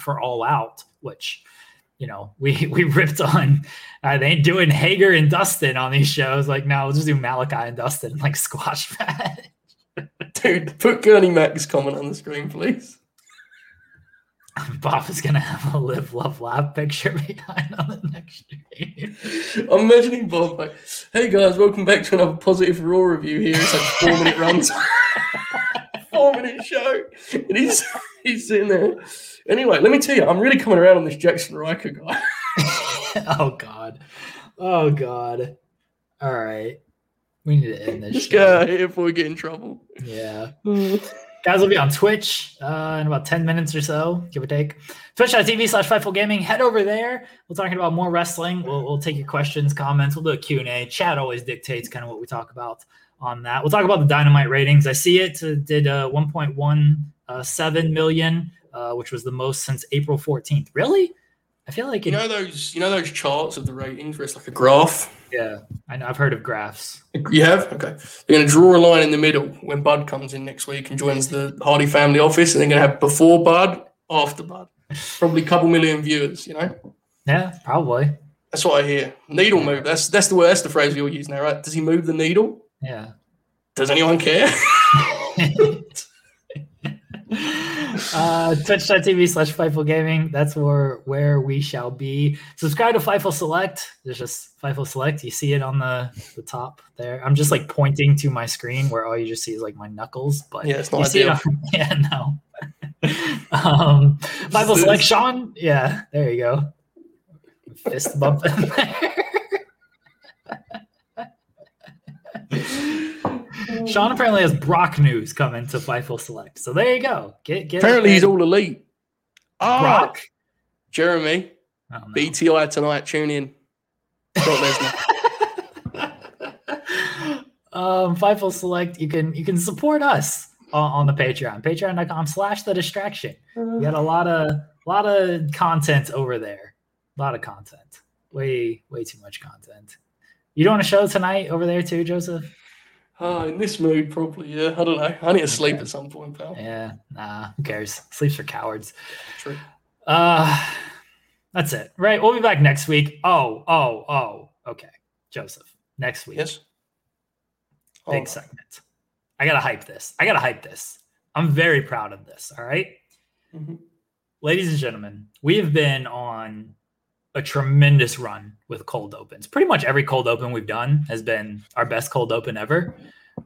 for All Out, which you know we we ripped on. Uh, they ain't doing Hager and Dustin on these shows. Like no, we'll just do Malakai and Dustin like squash match. Dude, put Gurney Mack's comment on the screen, please. Bob is gonna have a live, love, laugh picture behind on the next stream. I'm imagining Bob like, hey guys, welcome back to another positive Raw review here. It's like four minute runs. four minute show. And he's he's sitting there. Anyway, let me tell you, I'm really coming around on this Jaxson Ryker guy. oh God. Oh God. All right. We need to end this. Just show. get here before we get in trouble. Yeah. Guys will be on Twitch uh, in about 10 minutes or so, give or take. Twitch.tv slash Fightful Gaming. Head over there. We're talking about more wrestling. We'll, we'll take your questions, comments. We'll do a Q&A. Chat always dictates kind of what we talk about on that. We'll talk about the Dynamite ratings. I see it did uh, 1.17 million, uh, which was the most since April 14th. Really? I feel like You know those you know those charts of the ratings where it's like a graph? yeah, I know, I've heard of graphs. You have? Okay. They're gonna draw a line in the middle when Bud comes in next week and joins the Hardy family office, and they're gonna have before Bud, after Bud. Probably a couple million viewers, you know? Yeah, probably. That's what I hear. Needle move. That's that's the word that's the phrase we all use now, right? Does he move the needle? Yeah. Does anyone care? uh, Twitch.tv slash Fightful Gaming. That's where where we shall be. Subscribe to Fightful Select. There's just Fightful Select. You see it on the, the top there. I'm just like pointing to my screen where all you just see is like my knuckles. But Yeah, it's you not ideal. on, yeah, no. um, Fightful. Select, Sean. Yeah, there you go. Fist bump in there. Sean apparently has Brock news coming to Fightful Select. So there you go. Get get Apparently he's all elite. Ah, Brock. Jeremy, Oh, no. BTI tonight, tune in. Brock Lesnar. um, Fightful Select. You can you can support us on, on the Patreon. Patreon.com slash the distraction. We got a lot of a lot of content over there. A lot of content. Way way too much content. You doing a show tonight over there too, Joseph? Oh, in this mood, probably, yeah. I don't know. I need to sleep at some point, pal. Yeah, nah, who cares? Sleeps for cowards. True. Uh that's it. Right. We'll be back next week. Oh, oh, oh. Okay. Joseph. Next week. Yes. Big Oh, segment. I gotta hype this. I gotta hype this. I'm very proud of this. All right. Mhm. Ladies and gentlemen, we have been on a tremendous run with cold opens. Pretty much every cold open we've done has been our best cold open ever.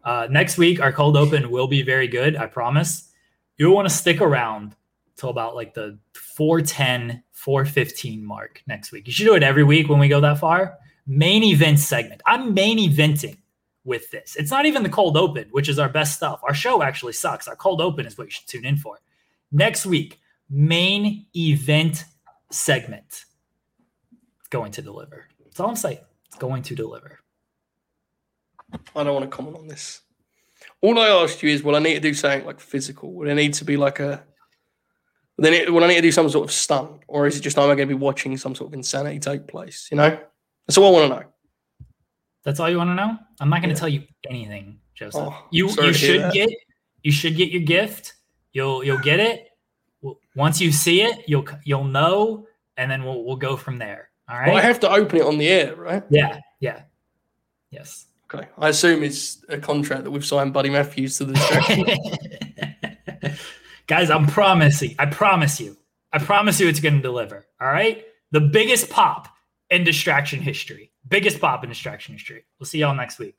Uh, next week, our cold open will be very good. I promise. You'll want to stick around till about like the 410, 415 mark next week. You should do it every week when we go that far. Main event segment. I'm main eventing with this. It's not even the cold open, which is our best stuff. Our show actually sucks. Our cold open is what you should tune in for. Next week, main event segment. Going to deliver. That's all I'm saying. It's going to deliver. I don't want to comment on this. All I asked you is, will I need to do something like physical? Will I need to be like a? Then it, will I need to do some sort of stunt, or is it just am I going to be watching some sort of insanity take place? You know, that's all I want to know. That's all you want to know. I'm not going to Yeah. tell you anything, Joseph. Oh, you you should get you should get your gift. You'll you'll get it. Once you see it, you'll you'll know, and then we'll we'll go from there. All right. Well, I have to open it on the air, right? yeah. Yeah. Yes. Okay. I assume it's a contract that we've signed Buddy Matthews to the distraction. Guys, I'm promising. I promise you. I promise you it's going to deliver. All right. The biggest pop in distraction history. Biggest pop in distraction history. We'll see y'all next week.